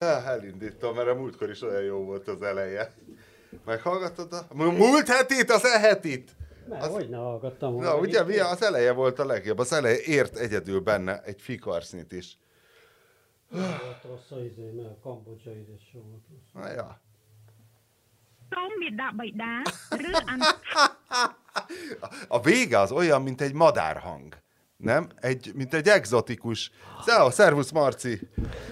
Ja, elindítom, mert a múltkor is olyan jó volt az eleje. Meghallgattad a... Múlt hetit, az e-hetit! Mert az... hogy ne hallgattam volna. Na, ugye, mi az eleje volt a legjobb. Az eleje ért egyedül benne egy fikarsznyit is. Nem volt rossz a izé, mert a kambodzsa is jó volt rossz. Na, ja. សូមមេដាបៃតាឬអាន A vége az olyan, mint egy madárhang. Nem? Egy, mint egy egzotikus. Szia, szervusz Marci!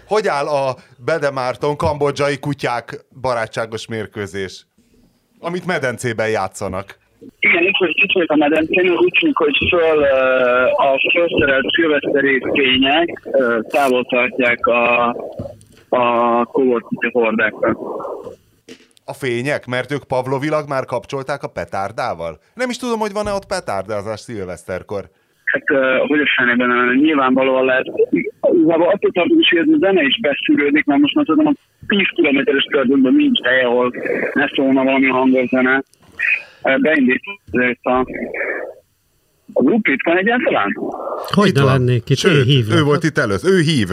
Hogy áll a Bedemárton kambodzsai kutyák barátságos mérkőzés? Amit medencében játszanak. Igen, itt, itt vagyok a medencén, úgy tűnik, hogy föl a felszerelt szilveszteri fények távol tartják a, a kóborkutya hordákat. A fények, mert ők Pavlovilag már kapcsolták a petárdával? Nem is tudom, hogy van-e ott petárdázás szilveszterkor. Hát, uh, hogy a fenében nyilvánvalóan lehet. Igazából attól tartom is, hogy ez a zene is beszűrődik, mert most már tudom, a 10 kilométeres körülbelül nincs hely, ahol ne szólna valami hangos zene. Beindít a, a grup itt van egyáltalán? Hogy ne van. lennék itt, Sőt, hívlak. ő volt itt először, ő hív.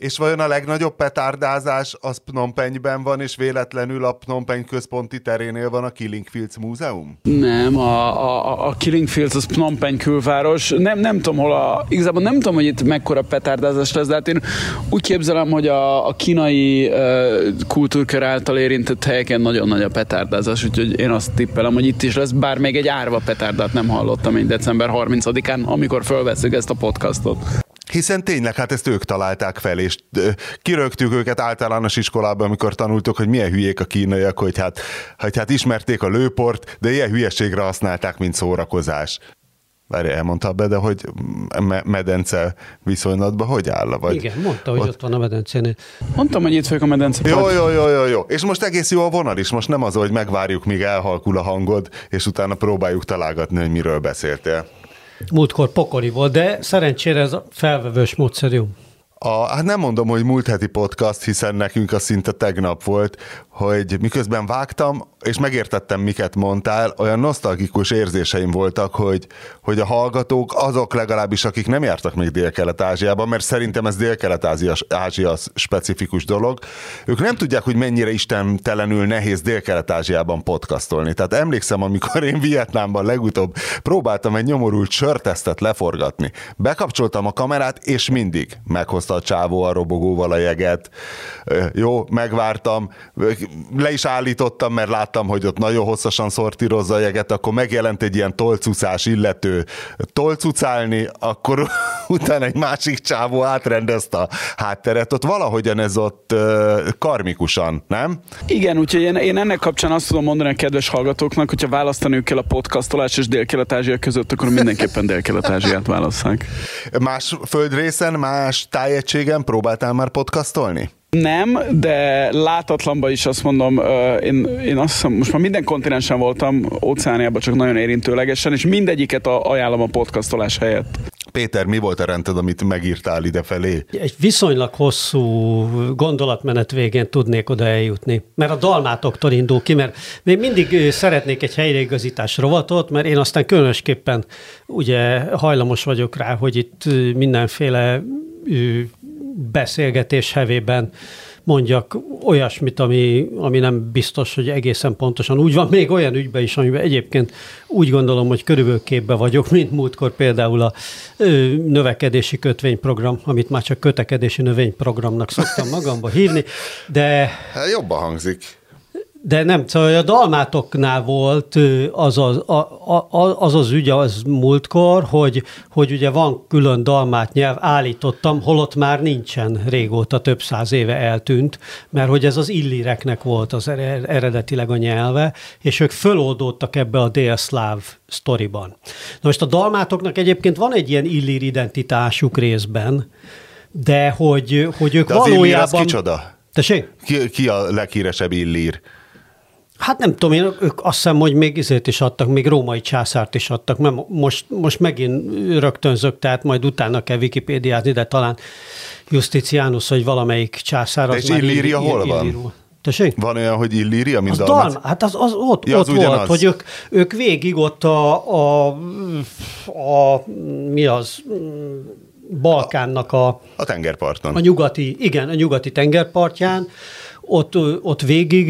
És vajon a legnagyobb petárdázás az Phnom Penhben van, és véletlenül a Phnom Penh központi terénél van a Killing Fields Múzeum? Nem, a, a, a Killing Fields az Phnom Penh külváros. Nem, nem tudom, hol a... Igazából nem tudom, hogy itt mekkora petárdázás lesz, de hát én úgy képzelem, hogy a, a kínai uh, kultúrkör által érintett helyeken nagyon nagy a petárdázás, úgyhogy én azt tippelem, hogy itt is lesz, bár még egy árva petárdát nem hallottam én december 30-án, amikor fölveszük ezt a podcastot. Hiszen tényleg, hát ezt ők találták fel, és kirögtük őket általános iskolában, amikor tanultuk, hogy milyen hülyék a kínaiak, hogy hát, hogy hát ismerték a lőport, de ilyen hülyeségre használták, mint szórakozás. Várj, elmondta be, de hogy me- medence viszonylatban hogy áll? Vagy Igen, mondta, hogy ott, ott van a medencénél. Mondtam, hogy itt vagyok a medence Jó, jó, jó, jó, jó. És most egész jó a vonal is. Most nem az, hogy megvárjuk, míg elhalkul a hangod, és utána próbáljuk találgatni, hogy miről beszéltél. Múltkor pokoli volt, de szerencsére ez a felvevős módszer jó. A, hát nem mondom, hogy múlt heti podcast, hiszen nekünk az szinte tegnap volt, hogy miközben vágtam, és megértettem, miket mondtál, olyan nosztalgikus érzéseim voltak, hogy, hogy a hallgatók azok legalábbis, akik nem jártak még Dél-Kelet-Ázsiában, mert szerintem ez Dél-Kelet-Ázsia Ázsia specifikus dolog, ők nem tudják, hogy mennyire istentelenül nehéz Dél-Kelet-Ázsiában podcastolni. Tehát emlékszem, amikor én Vietnámban legutóbb próbáltam egy nyomorult sörtesztet leforgatni. Bekapcsoltam a kamerát, és mindig meghozta a csávó a robogóval a jeget. Jó, megvártam, le is állítottam, mert láttam, hogy ott nagyon hosszasan szortírozza a jeget, akkor megjelent egy ilyen tolcucás illető tolcucálni, akkor utána egy másik csávó átrendezte a hátteret. Ott valahogyan ez ott karmikusan, nem? Igen, úgyhogy én, én ennek kapcsán azt tudom mondani a kedves hallgatóknak, hogyha választaniuk kell a podcastolás és Dél-Kelet-Ázsia között, akkor mindenképpen Dél-Kelet-Ázsiát válasszák. Más földrészen, más tájegységen próbáltál már podcastolni? Nem, de látatlanba is azt mondom, én, én azt hiszem, most már minden kontinensen voltam, óceániában csak nagyon érintőlegesen, és mindegyiket a, ajánlom a podcastolás helyett. Péter, mi volt a rended, amit megírtál idefelé? Egy viszonylag hosszú gondolatmenet végén tudnék oda eljutni, mert a dalmátoktól indul ki, mert még mindig szeretnék egy helyreigazítás rovatot, mert én aztán különösképpen ugye hajlamos vagyok rá, hogy itt mindenféle beszélgetés hevében mondjak olyasmit, ami, ami nem biztos, hogy egészen pontosan úgy van, még olyan ügyben is, amiben egyébként úgy gondolom, hogy körülbelül képbe vagyok, mint múltkor például a ö, növekedési kötvényprogram, amit már csak kötekedési növényprogramnak szoktam magamba hívni, de Hát jobban hangzik. De nem, szóval a dalmátoknál volt az az, az, az ügy az múltkor, hogy, hogy ugye van külön dalmát nyelv, állítottam, holott már nincsen régóta, több száz éve eltűnt, mert hogy ez az illireknek volt az ere- eredetileg a nyelve, és ők föloldódtak ebbe a délszláv sztoriban. Na most a dalmátoknak egyébként van egy ilyen illir identitásuk részben, de hogy, hogy ők De az illir az valójában... kicsoda? Tessék? Ki, ki a leghíresebb illír? Hát nem tudom, én, ők azt hiszem, hogy még izét is adtak, még római császárt is adtak, mert most, most megint rögtönzök, tehát majd utána kell Wikipédiázni, de talán Justitianus, vagy valamelyik császár. Az És Illíria ill- hol van? illíró. Tessék? Van olyan, hogy illíria, mint Az dalmác? Hát az, az ott, Ja, ja, az ott ugyanaz. volt, hogy ők, ők végig ott a, a, a mi az, Balkánnak a, A tengerparton. a nyugati, igen, a nyugati tengerpartján, ott, ott végig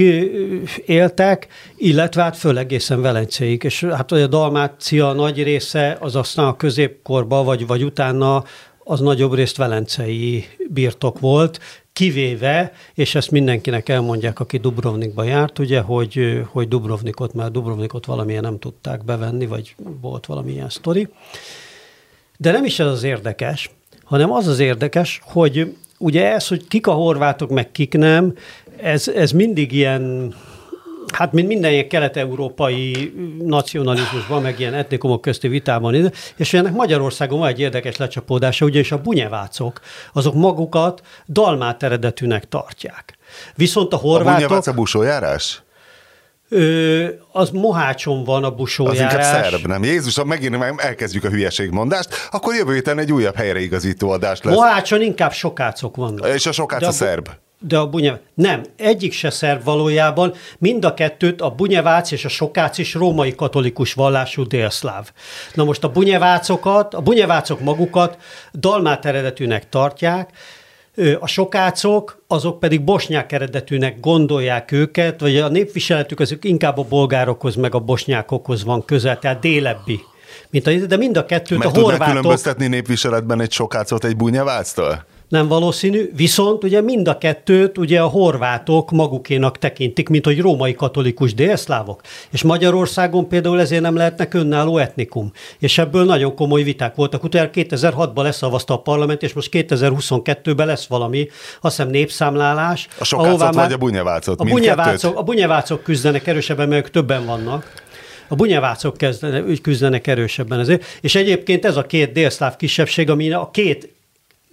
éltek, illetve hát föl egészen Velencéig. És hát a Dalmácia nagy része az aztán a középkorban, vagy, vagy utána az nagyobb részt velencei birtok volt, kivéve, és ezt mindenkinek elmondják, aki Dubrovnikba járt, ugye, hogy, hogy Dubrovnikot, mert Dubrovnikot valamilyen nem tudták bevenni, vagy volt valamilyen sztori. De nem is ez az érdekes, hanem az az érdekes, hogy ugye ez, hogy kik a horvátok, meg kik nem, ez, ez mindig ilyen, hát mint minden ilyen kelet-európai nacionalizmusban, meg ilyen etnikumok közti vitában, és ennek Magyarországon van egy érdekes lecsapódása, ugyanis a bunyevácok, azok magukat dalmát eredetűnek tartják. Viszont a A horvátok... bunyavác a busójárás? Ö, az Mohácson van a Az busójárás. inkább szerb, nem? Jézus, megint meg elkezdjük a hülyeségmondást, akkor jövő héten egy újabb helyreigazító adás lesz. Mohácson inkább sokácok vannak. És a sokác De a bu- szerb. De a bunyevác, nem, egyik se szerb valójában, mind a kettőt, a bunyevác és a sokác is római katolikus vallású délszláv. Na most a bunyevácokat, a bunyevácok magukat dalmát eredetűnek tartják, a sokácok, azok pedig bosnyák eredetűnek gondolják őket, vagy a népviseletük azok inkább a bolgárokhoz, meg a bosnyákokhoz van közel, tehát délebbi. Mint a, de mind a kettőt Meg a horvátok... különböztetni népviseletben egy sokácot egy bunyaváctól? Nem valószínű, viszont ugye mind a kettőt ugye a horvátok magukénak tekintik, mint hogy római katolikus délszlávok. És Magyarországon például ezért nem lehetnek önálló etnikum. És ebből nagyon komoly viták voltak. Utána 2006-ban leszavazta a parlament, és most 2022-ben lesz valami, azt hiszem népszámlálás. A sokácot vagy a bunyevácot? A bunyevácok, a bunyevácok küzdenek erősebben, mert többen vannak. A úgy küzdenek erősebben ezért. És egyébként ez a két délszláv kisebbség, ami a két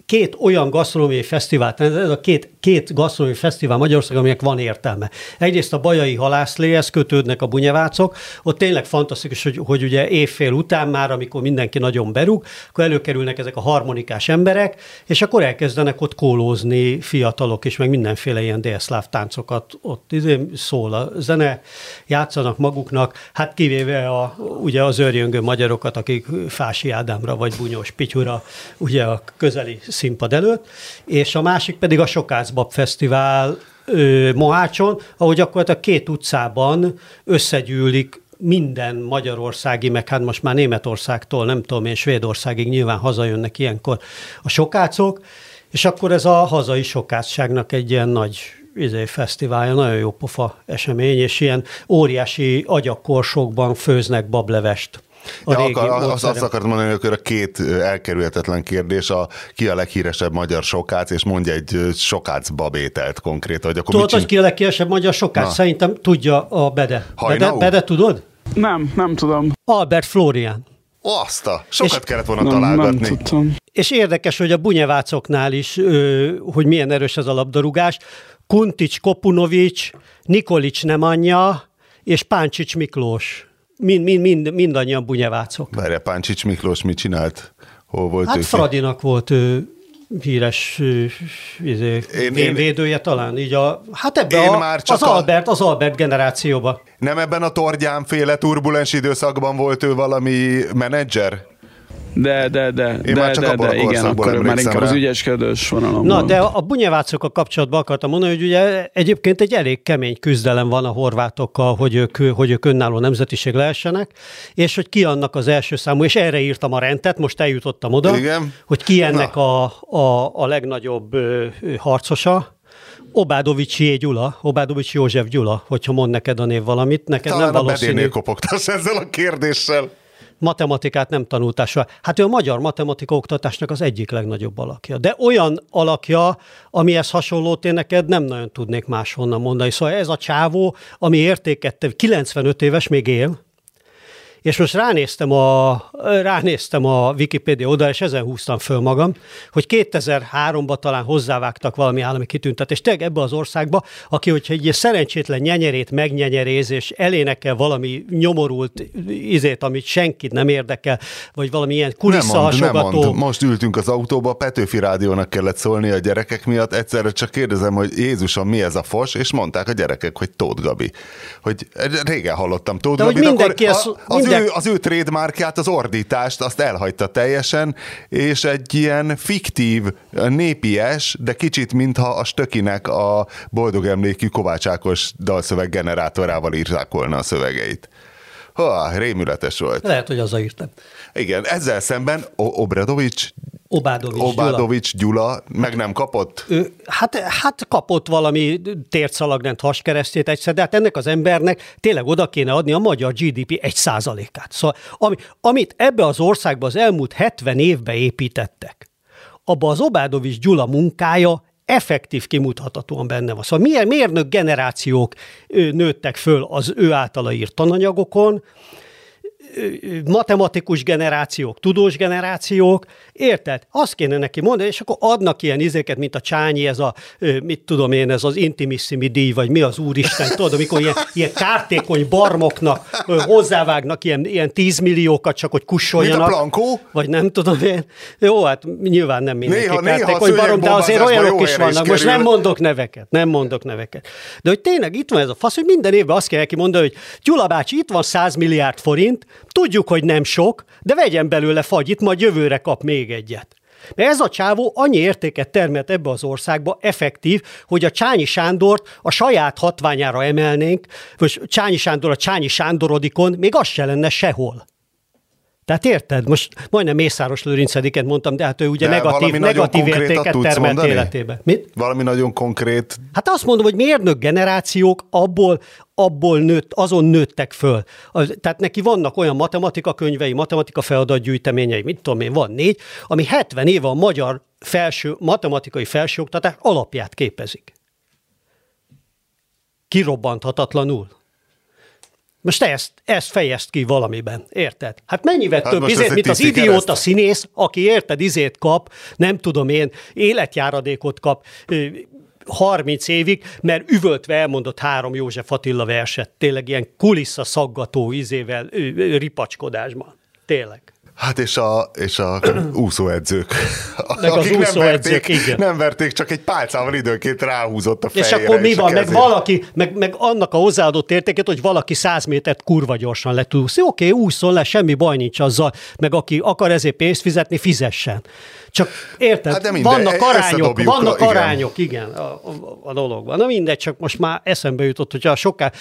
két olyan gasztronómiai fesztivált, ez a két, két gasztronómiai fesztivál Magyarországon, aminek van értelme. Egyrészt a Bajai halászléhez kötődnek a bunyevácok, ott tényleg fantasztikus, hogy, hogy ugye évfél után már, amikor mindenki nagyon berúg, akkor előkerülnek ezek a harmonikás emberek, és akkor elkezdenek ott kólózni fiatalok, és meg mindenféle ilyen délszláv táncokat ott izé, szól a zene, játszanak maguknak, hát kivéve a, ugye az őrjöngő magyarokat, akik Fási Ádámra vagy Bunyós Pityura, ugye a közeli színpad előtt, és a másik pedig a Sokácbab Fesztivál ö, Mohácson, ahol gyakorlatilag két utcában összegyűlik minden magyarországi, meg hát most már Németországtól, nem tudom én, Svédországig nyilván hazajönnek ilyenkor a sokácok, és akkor ez a hazai sokácságnak egy ilyen nagy izé, fesztiválja, nagyon jó pofa esemény, és ilyen óriási agyakorsokban főznek bablevest. A Ja, régi akar, azt, azt akartam mondani, hogy akkor a két elkerülhetetlen kérdés, a, ki a leghíresebb magyar sokác, és mondja egy sokác babételt konkrétan, hogy akkor Tudod, hogy ki a legkívesebb magyar sokács? Na. Szerintem tudja a Bede. Bede, Hajnau? Bede tudod? Nem, nem tudom. Albert Florian. Azt a, sokat És- kellett volna Nem, nem találgatni. tudtam. És érdekes, hogy a bunyevácoknál is, ö, hogy milyen erős ez a labdarúgás. Kuntics Kopunovics, Nikolics Nemanja és Páncsics Miklós. Mind, mind, mind, mindannyian bunyevácok. Várja, Páncsics Miklós mit csinált? Hol volt Hát ő? Fradinak volt ő, híres izé, Én- én, én- talán, így a, hát ebbe Én a, már csak az, a- Albert, az Albert generációba. Nem ebben a Tordján féle turbulens időszakban volt ő valami menedzser? De, de, de, Én de, már csak de, a de, igen, akkor már inkább rá. az ügyeskedős vonalon Na, de a bunyevácokkal kapcsolatban akartam mondani, hogy ugye egyébként egy elég kemény küzdelem van a horvátokkal, hogy ők, hogy ők önálló nemzetiség lehessenek, és hogy ki annak az első számú, és erre írtam a rendet, most eljutottam oda, Igen. hogy ki ennek a, a, a legnagyobb ö, harcosa, Obádovicsi Gyula, Obádovicsi József Gyula, hogyha mond neked a név valamit, neked Talán nem valószínű. bedénél kopogtass ezzel a kérdéssel. Matematikát nem tanultál soha. Hát ő a magyar matematika oktatásnak az egyik legnagyobb alakja. De olyan alakja, amihez hasonlót én neked nem nagyon tudnék máshonnan mondani. Szóval ez a csávó, ami értékette, 95 éves, még él, és most ránéztem a, ránéztem a Wikipédia oda, és ezen húztam föl magam, hogy 2003-ban talán hozzávágtak valami állami kitüntetést. Tényleg ebbe az országba, aki, hogyha egy szerencsétlen nyenyerét megnyenyeréz, és elénekel valami nyomorult izét, amit senkit nem érdekel, vagy valami ilyen Nem mond, nem kulisszahasogató. mond. Most ültünk az autóba, Petőfi Rádiónak kellett szólni a gyerekek miatt. Egyszerre csak kérdezem, hogy Jézusom, mi ez a fos, és mondták a gyerekek, hogy Tóth Gabi. Hogy régen hallottam Tóth mindenki akkor ezt- a- azért Mindek... ő, az ő trademarkját, az ordítást, azt elhagyta teljesen, és egy ilyen fiktív, népies, de kicsit mintha a stökinek a boldog emlékű Kovács Ákos dalszöveg generátorával írták volna a szövegeit. Ha, rémületes volt. Lehet, hogy az a írtam. Igen, ezzel szemben o- Obradovics Obádovics, Obádovics Gyula meg nem kapott? Ő, hát, hát kapott valami tércalagnent haskeresztét egyszer, de hát ennek az embernek tényleg oda kéne adni a magyar GDP egy százalékát. Szóval ami, amit ebbe az országba az elmúlt 70 évben építettek, abba az Obádovics Gyula munkája effektív kimutathatóan benne van. Szóval milyen mérnök generációk nőttek föl az ő általa írt tananyagokon, matematikus generációk, tudós generációk, érted? Azt kéne neki mondani, és akkor adnak ilyen izéket, mint a Csányi, ez a, mit tudom én, ez az intimissimi díj, vagy mi az úristen, tudod, amikor ilyen, ilyen kártékony barmoknak hozzávágnak ilyen, ilyen tízmilliókat, csak hogy kussoljanak. Mint a plankó? Vagy nem tudom én. Jó, hát nyilván nem mindenki Néha- kártékony néha barom, de azért olyanok is helyre is vannak. Most nem mondok neveket, nem mondok neveket. De hogy tényleg itt van ez a fasz, hogy minden évben azt kell neki mondani, hogy Gyula bácsi, itt van 100 milliárd forint, tudjuk, hogy nem sok, de vegyen belőle fagyit, majd jövőre kap még egyet. Mert ez a csávó annyi értéket termelt ebbe az országba, effektív, hogy a Csányi Sándort a saját hatványára emelnénk, vagy Csányi Sándor a Csányi Sándorodikon, még az se lenne sehol. Tehát érted? Most majdnem Mészáros Lőrincediket mondtam, de hát ő ugye De negatív, negatív értéket termelt mondani? életébe. Mit? Valami nagyon konkrét Hát azt mondom, hogy mérnök generációk abból, abból nőtt, azon nőttek föl. Az, tehát neki vannak olyan matematika könyvei, matematika feladatgyűjteményei, mit tudom én, van négy, ami 70 éve a magyar felső, matematikai felsőoktatás alapját képezik. Kirobbanthatatlanul. Most ezt, ezt fejezt ki valamiben, érted? Hát mennyivel Hát több izét, mint az idióta kereszt. színész, aki érted, izét kap, nem tudom én, életjáradékot kap, ö, 30 évig, mert üvöltve elmondott három József Attila verset, tényleg ilyen kulissza szaggató izével, ripacskodásban. Tényleg. Hát és a, és a úszóedzők, Meg az akik nem úszóedzők, verték, igen. nem verték, csak egy pálcával időnként ráhúzott a És fejére. akkor mi a van? Meg valaki, meg, meg annak a hozzáadott értéket, hogy valaki 100 métert kurva gyorsan le tud úszni. Oké, úszol le, semmi baj nincs azzal, meg aki akar ezért pénzt fizetni, fizessen. Csak érted, Hát de mindegy, vannak arányok, összedobjuk vannak a- igen. arányok, igen, a, a, a dologban. Na mindegy, csak most már eszembe jutott, hogyha soká,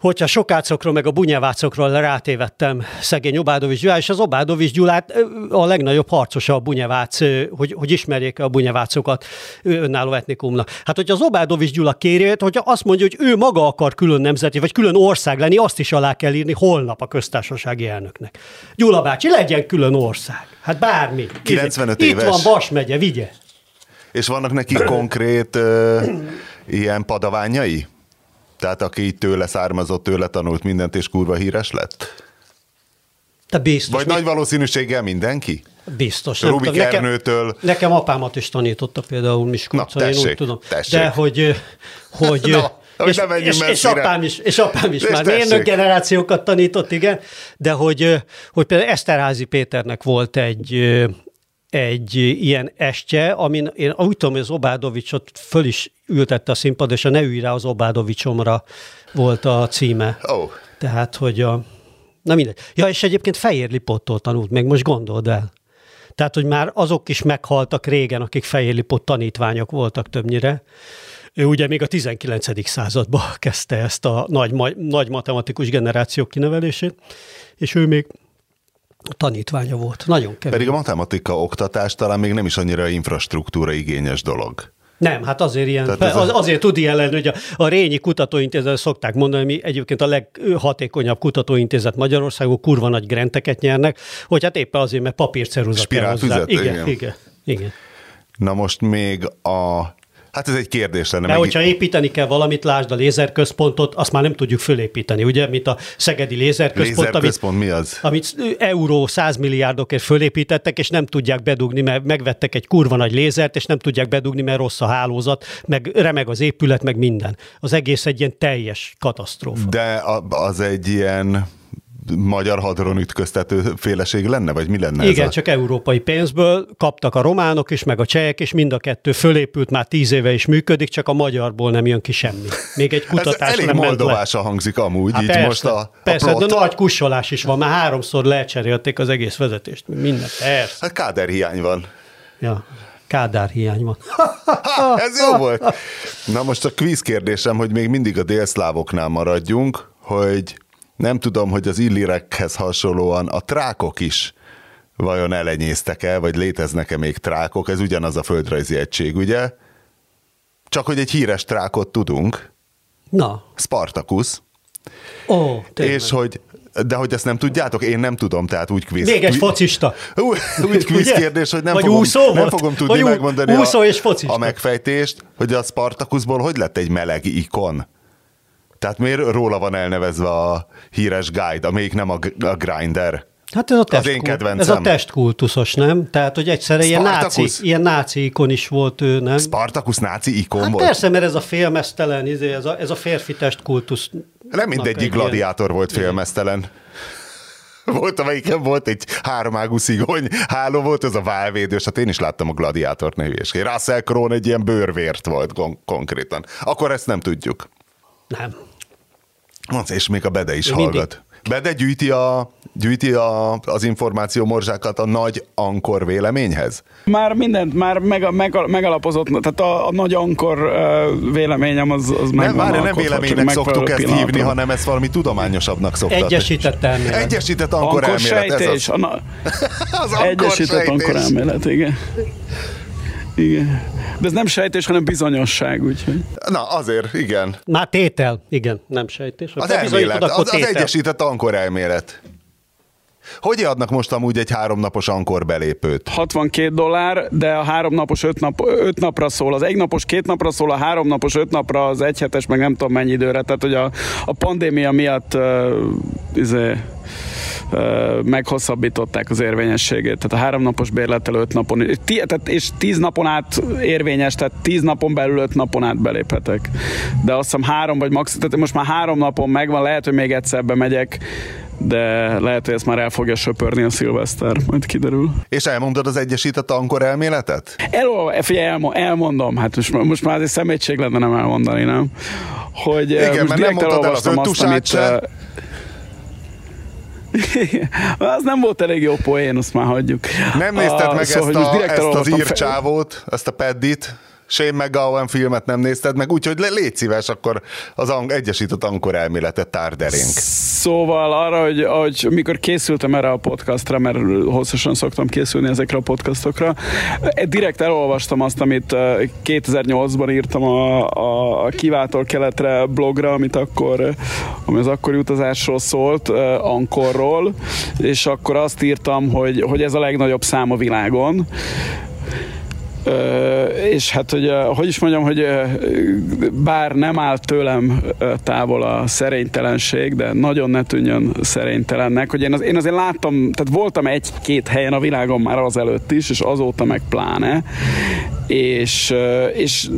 hogyha sokácokról, meg a bunyevácokról rátévettem szegény Obádovics Gyulát, és az Obádovics Gyulát a legnagyobb harcosa a bunyevác, hogy, hogy ismerjék a bunyevácokat önálló etnikumnak. Hát, hogyha az Obádovics Gyula kéri, hogyha azt mondja, hogy ő maga akar külön nemzeti, vagy külön ország lenni, azt is alá kell írni holnap a köztársasági elnöknek. Gyula bácsi, legyen külön ország. Hát bármi. 95 Itt éves. van Bas megye, vigye. És vannak neki konkrét ö, ilyen padaványai? Tehát aki így tőle származott, tőle tanult mindent, és kurva híres lett? Te biztos. Vagy mi- nagy valószínűséggel mindenki? Biztos. Rubik tudom. Nekem- Ernőtől. Nekem apámat is tanította például Miskolcon, Na, én úgy tudom. tessék. De hogy, hogy Na, hogy és, és, és, apám is, és apám is És már tessék. mérnök generációkat tanított, igen, de hogy, hogy például Eszterházi Péternek volt egy, egy ilyen estje, amin én úgy tudom, hogy az Obádovicsot föl is ültette a színpad, és a Ne ülj rá az Obádovicsomra volt a címe. Oh, Tehát, hogy a... Na mindegy. Ja, és egyébként Fehér Lipottól tanult, meg most gondold el. Tehát, hogy már azok is meghaltak régen, akik Fehér Lipott tanítványok voltak többnyire. Ő ugye még a 19. században kezdte ezt a nagy, nagy matematikus generációk kinevelését, és ő még tanítványa volt. Nagyon kemény. pedig a matematika oktatás talán még nem is annyira infrastruktúra igényes dolog. Nem, hát azért ilyen, Tehát az, azért tud ilyen lenni, hogy a, a Rényi Kutatóintézet szokták mondani, mi egyébként a leghatékonyabb kutatóintézet Magyarországon, kurva nagy grenteket nyernek, hogy hát éppen azért, mert papírceruza kell hozzá. Igen. igen, igen. igen. Na most még a... Hát ez egy kérdés lenne. De meg- hogyha építeni kell valamit, lásd a lézerközpontot, azt már nem tudjuk fölépíteni, ugye, mint a Szegedi lézerközpont, amit, Lézerközpont mi az? amit euró 100 milliárdokért fölépítettek, és nem tudják bedugni, mert megvettek egy kurva nagy lézert, és nem tudják bedugni, mert rossz a hálózat, meg remeg az épület, meg minden. Az egész egy ilyen teljes katasztrófa. De az egy ilyen magyar hadron ütköztető féleség lenne, vagy mi lenne Igen, ez a... csak európai pénzből kaptak a románok is, meg a csehek, és mind a kettő fölépült, már tíz éve is működik, csak a magyarból nem jön ki semmi. Még egy Ez kutatás elég nem ment le. hangzik amúgy, Hát így persze, most a, persze a plot. de nagy kussolás is van, már háromszor lecserélték az egész vezetést, minden, persze. Hát káder hiány van. Ja, Kádár hiány van. Ha, ez jó volt. Na most a kvíz kérdésem, hogy még mindig a délszlávoknál maradjunk, hogy nem tudom, hogy az illirekhez hasonlóan a trákok is vajon elenyésztek-e, vagy léteznek-e még trákok, ez ugyanaz a földrajzi egység, ugye? Csak hogy egy híres trákot tudunk, Na, Spartacus, ó, tényleg. és hogy de hogy ezt nem tudjátok, én nem tudom, tehát úgy kvíz. Még egy focista. Úgy, úgy kvíz kérdés, hogy nem Vagy fogom, úszó nem fogom tudni Vagy megmondani úszó a, és focista. a megfejtést, hogy a Spartacusból hogy lett egy meleg ikon. Tehát miért róla van elnevezve a híres guide, amelyik nem a, a grinder? Hát ez a, Az én testkult, kedvencem. ez a testkultuszos, nem? Tehát, hogy egyszerre ilyen náci, ilyen náci ikon is volt ő, nem? Spartacus náci ikon Hát volt? persze, mert ez a félmeztelen, izé, ez, a, ez a férfi testkultusz. Nem mindegyik gladiátor volt félmeztelen. Volt, amelyiken volt egy háromágú szigony háló volt, ez a válvédős, hát én is láttam a gladiátort, ne hülyeskedj. Russell Crowe egy ilyen bőrvért volt kon- konkrétan. Akkor ezt nem tudjuk. Nem. Mondsz, és még a Bede is hallgat. mindig- Bede gyűjti, a, gyűjti a, az információ morzsákat a nagy ankor véleményhez? Már mindent, már meg, meg, megalapozott, tehát a, a nagy ankor ö, véleményem az, az Nem, várj, nem alkotva, csak véleménynek szoktuk ezt hívni, hanem ezt valami tudományosabb szoktat. Egyesített elmélet. Egyesített ankor, Ankor elmélet. Ez sejtés, az, a, na, az ankor egyesített ankor sejtés. elmélet, igen. Igen. De ez nem sejtés, hanem bizonyosság, úgyhogy. Na, azért, igen. Már tétel, igen, nem sejtés. Az elmélet, az, az egyesített ankor elmélet. Hogy adnak most amúgy egy háromnapos ankor belépőt? 62 dollár, de a három napos öt, nap, öt napra szól, az egy napos két napra szól, a három napos öt napra, az egy hetes meg nem tudom mennyi időre, tehát hogy a, a pandémia miatt uh, izé, meghosszabbították az érvényességét. Tehát a három napos bérlettel öt napon, tehát, és tíz napon át érvényes, tehát tíz napon belül öt napon át beléphetek. De azt hiszem három vagy max, tehát most már három napon megvan, lehet, hogy még egyszer bemegyek, de lehet, hogy ezt már el fogja söpörni a szilveszter, majd kiderül. És elmondod az egyesített ankor elméletet? El, figyelj, elmo- elmondom, hát most, most már azért szemétség lenne nem elmondani, nem? Hogy Igen, most direkt mondtad el az elolvastam öntusát amit, se. az nem volt elég jó poén, azt már hagyjuk. Nem nézted Ah, meg szóval, ezt, a, ezt az írcsávót, ezt a Peddit? Shane McGowan filmet nem nézted meg, úgyhogy légy szíves, akkor az ang- egyesített ankor elméletet tárd elénk. Szóval arra, hogy, hogy mikor készültem erre a podcastra, mert hosszasan szoktam készülni ezekre a podcastokra, direkt elolvastam azt, amit eh, 2008-ban írtam a, a, Kiváltól Keletre blogra, amit akkor, eh, ami az akkori utazásról szólt, eh, Ankorról, és akkor azt írtam, hogy, hogy ez a legnagyobb szám a világon, és hát, hogy, hogy is mondjam, hogy bár nem áll tőlem távol a szerénytelenség, de nagyon ne tűnjön szerénytelennek, hogy én, az, én azért láttam, tehát voltam egy-két helyen a világon már azelőtt is, és azóta meg pláne, és, és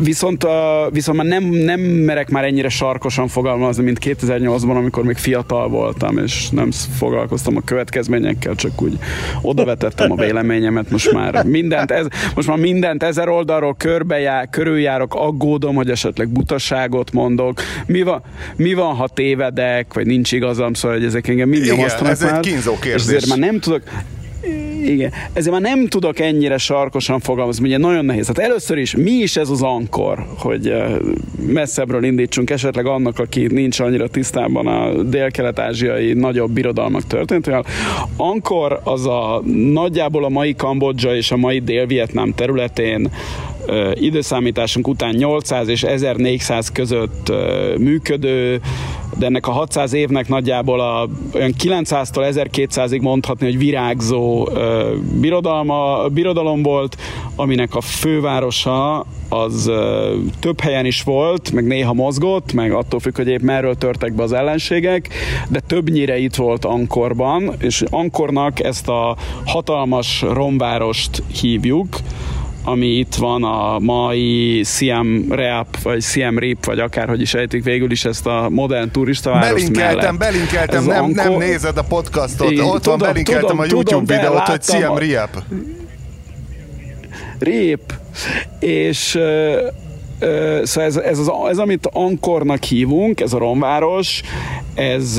Viszont, uh, viszont már nem, nem merek már ennyire sarkosan fogalmazni, mint 2008-ban, amikor még fiatal voltam, és nem foglalkoztam a következményekkel, csak úgy odavetettem a véleményemet, most már mindent, ez, most már mindent ezer oldalról körbejár, körüljárok, aggódom, hogy esetleg butaságot mondok. Mi van, mi van ha tévedek, vagy nincs igazam, szóval hogy ezek engem mind nyomasztanak ez egy már, kínzó és kérdés. ezért már nem tudok, igen, ezért már nem tudok ennyire sarkosan fogalmazni, ugye nagyon nehéz. Hát először is, mi is ez az ankor, hogy eh, messzebbről indítsunk, esetleg annak, aki nincs annyira tisztában a dél-kelet-ázsiai nagyobb birodalmak történetével. Ankor az a nagyjából a mai Kambodzsa és a mai Dél-Vietnám területén időszámításunk után 800 és 1400 között működő, de ennek a 600 évnek nagyjából a, olyan 900-tól 1200-ig mondhatni, hogy virágzó birodalma, birodalom volt, aminek a fővárosa az több helyen is volt, meg néha mozgott, meg attól függ, hogy épp merről törtek be az ellenségek, de többnyire itt volt Ankorban, és Ankornak ezt a hatalmas romvárost hívjuk, ami itt van a mai Siam Reap, vagy Siam Rip, vagy akárhogy is ejtik végül is ezt a modern turista várost Belinkeltem, mellett. belinkeltem, Ez nem, nem nézed a podcastot, Igen, ott van, tudom, belinkeltem tudom, a YouTube tudom, de videót, hogy láttam Siem a- Reap. Rép. És szóval ez, ez, az, ez, amit Ankornak hívunk, ez a romváros, ez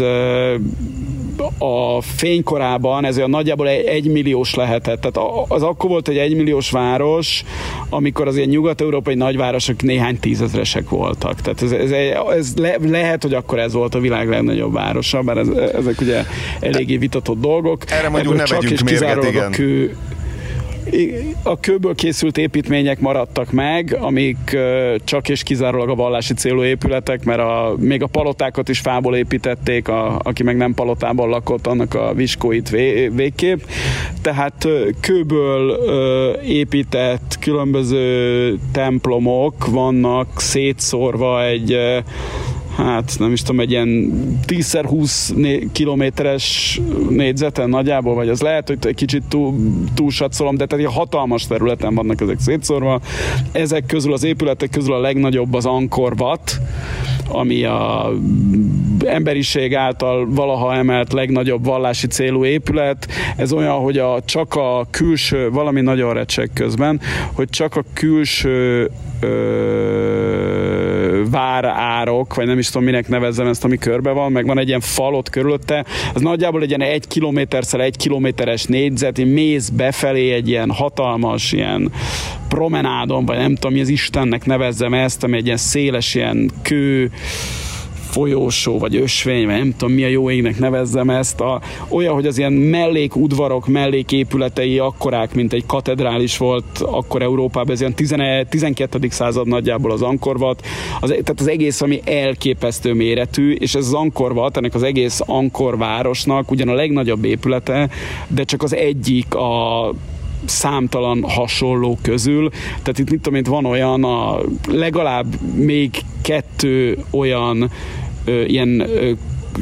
a fénykorában ez olyan nagyjából egy, egy milliós lehetett. Tehát az akkor volt egy egymilliós város, amikor az ilyen nyugat-európai nagyvárosok néhány tízezresek voltak. Tehát ez, ez, ez le, lehet, hogy akkor ez volt a világ legnagyobb városa, bár ez, ezek ugye eléggé vitatott dolgok. Erre mondjuk Ebből ne csak és mérget, igen. A kő, a kőből készült építmények maradtak meg, amik csak és kizárólag a vallási célú épületek, mert a, még a palotákat is fából építették, a, aki meg nem palotában lakott, annak a viskóit vé, végképp. Tehát kőből épített különböző templomok vannak szétszórva egy hát nem is tudom, egy ilyen 10x20 né- kilométeres négyzeten nagyjából, vagy az lehet, hogy egy kicsit túl, túlsatszolom, de tehát hatalmas területen vannak ezek szétszórva. Ezek közül, az épületek közül a legnagyobb az Angkor Wat, ami a emberiség által valaha emelt legnagyobb vallási célú épület. Ez olyan, hogy a, csak a külső, valami nagyon recseg közben, hogy csak a külső ö, várárok, vagy nem is tudom minek nevezzem ezt, ami körbe van, meg van egy ilyen falot körülötte, az nagyjából egy ilyen egy kilométerszer egy kilométeres négyzet, így mész befelé egy ilyen hatalmas ilyen promenádon, vagy nem tudom, mi az Istennek nevezzem ezt, ami egy ilyen széles ilyen kő folyósó, vagy ösvény, vagy nem tudom mi a jó égnek nevezzem ezt, a, olyan, hogy az ilyen mellékudvarok, melléképületei akkorák, mint egy katedrális volt akkor Európában, ez ilyen 11, 12. század nagyjából az Ankorvat, az, tehát az egész, ami elképesztő méretű, és ez az Ankorvat, ennek az egész Ankor városnak ugyan a legnagyobb épülete, de csak az egyik a számtalan hasonló közül. Tehát itt mit tudom én, van olyan, a, legalább még kettő olyan ö, ilyen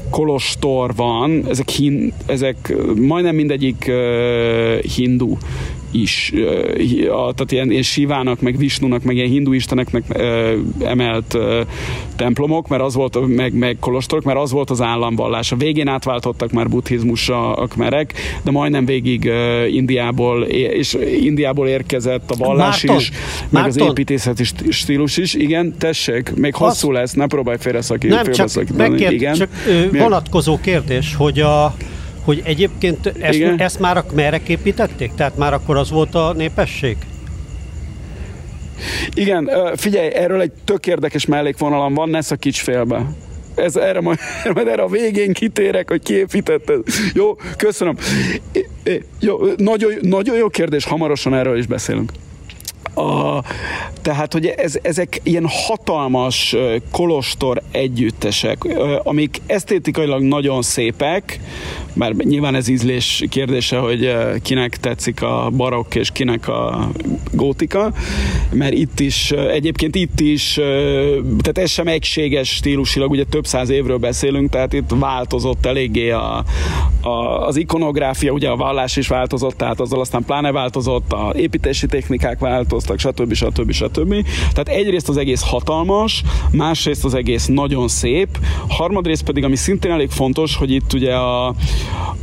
kolostor van, ezek, hin, ezek majdnem mindegyik ö, hindu is, a, tehát ilyen, ilyen Sivának, meg Visnunak, meg ilyen hindu isteneknek ö, emelt ö, templomok, mert az volt, meg, meg kolostorok, mert az volt az államvallás. A végén átváltottak már buddhizmusra a kmerek, de majdnem végig ö, Indiából, és Indiából érkezett a vallás Márton, is, meg az Márton. építészeti st- stílus is. Igen, tessék, még hosszú lesz, ne próbálj félreszakítani. Nem, csak, megkér, Igen. csak ö, vonatkozó kérdés, hogy a hogy egyébként ezt, Igen. ezt már a merek építették? Tehát már akkor az volt a népesség? Igen, figyelj, erről egy tök érdekes mellékvonalam van, ne szakíts félbe. Ez, erre majd, majd erre a végén kitérek, hogy kiépítette. Jó, köszönöm. É, é, Jó, nagyon, nagyon jó kérdés, hamarosan erről is beszélünk. A, tehát, hogy ez, ezek ilyen hatalmas kolostor együttesek, amik esztétikailag nagyon szépek, mert nyilván ez ízlés kérdése, hogy kinek tetszik a barokk és kinek a gótika, mert itt is, egyébként itt is, tehát ez sem egységes stílusilag, ugye több száz évről beszélünk, tehát itt változott eléggé a, a, az ikonográfia, ugye a vallás is változott, tehát azzal aztán pláne változott, a építési technikák változtak, stb. stb. stb. Tehát egyrészt az egész hatalmas, másrészt az egész nagyon szép, harmadrészt pedig, ami szintén elég fontos, hogy itt ugye a,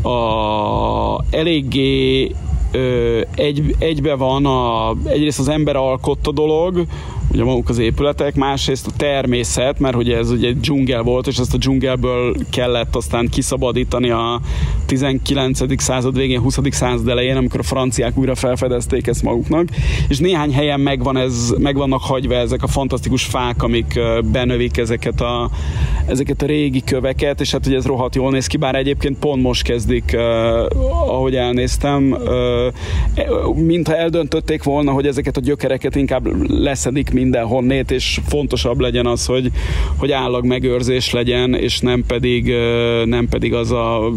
a eléggé ö, egy, egybe van a, egyrészt az ember alkotta dolog, ugye maguk az épületek, másrészt a természet, mert ugye ez ugye egy dzsungel volt, és ezt a dzsungelből kellett aztán kiszabadítani a 19. század végén, 20. század elején, amikor a franciák újra felfedezték ezt maguknak, és néhány helyen megvan ez, meg vannak hagyva ezek a fantasztikus fák, amik benövik ezeket a, ezeket a régi köveket, és hát ugye ez rohadt jól néz ki, bár egyébként pont most kezdik, uh, ahogy elnéztem, uh, mintha eldöntötték volna, hogy ezeket a gyökereket inkább leszedik mindenhonnét, és fontosabb legyen az, hogy, hogy állag megőrzés legyen, és nem pedig, nem pedig az a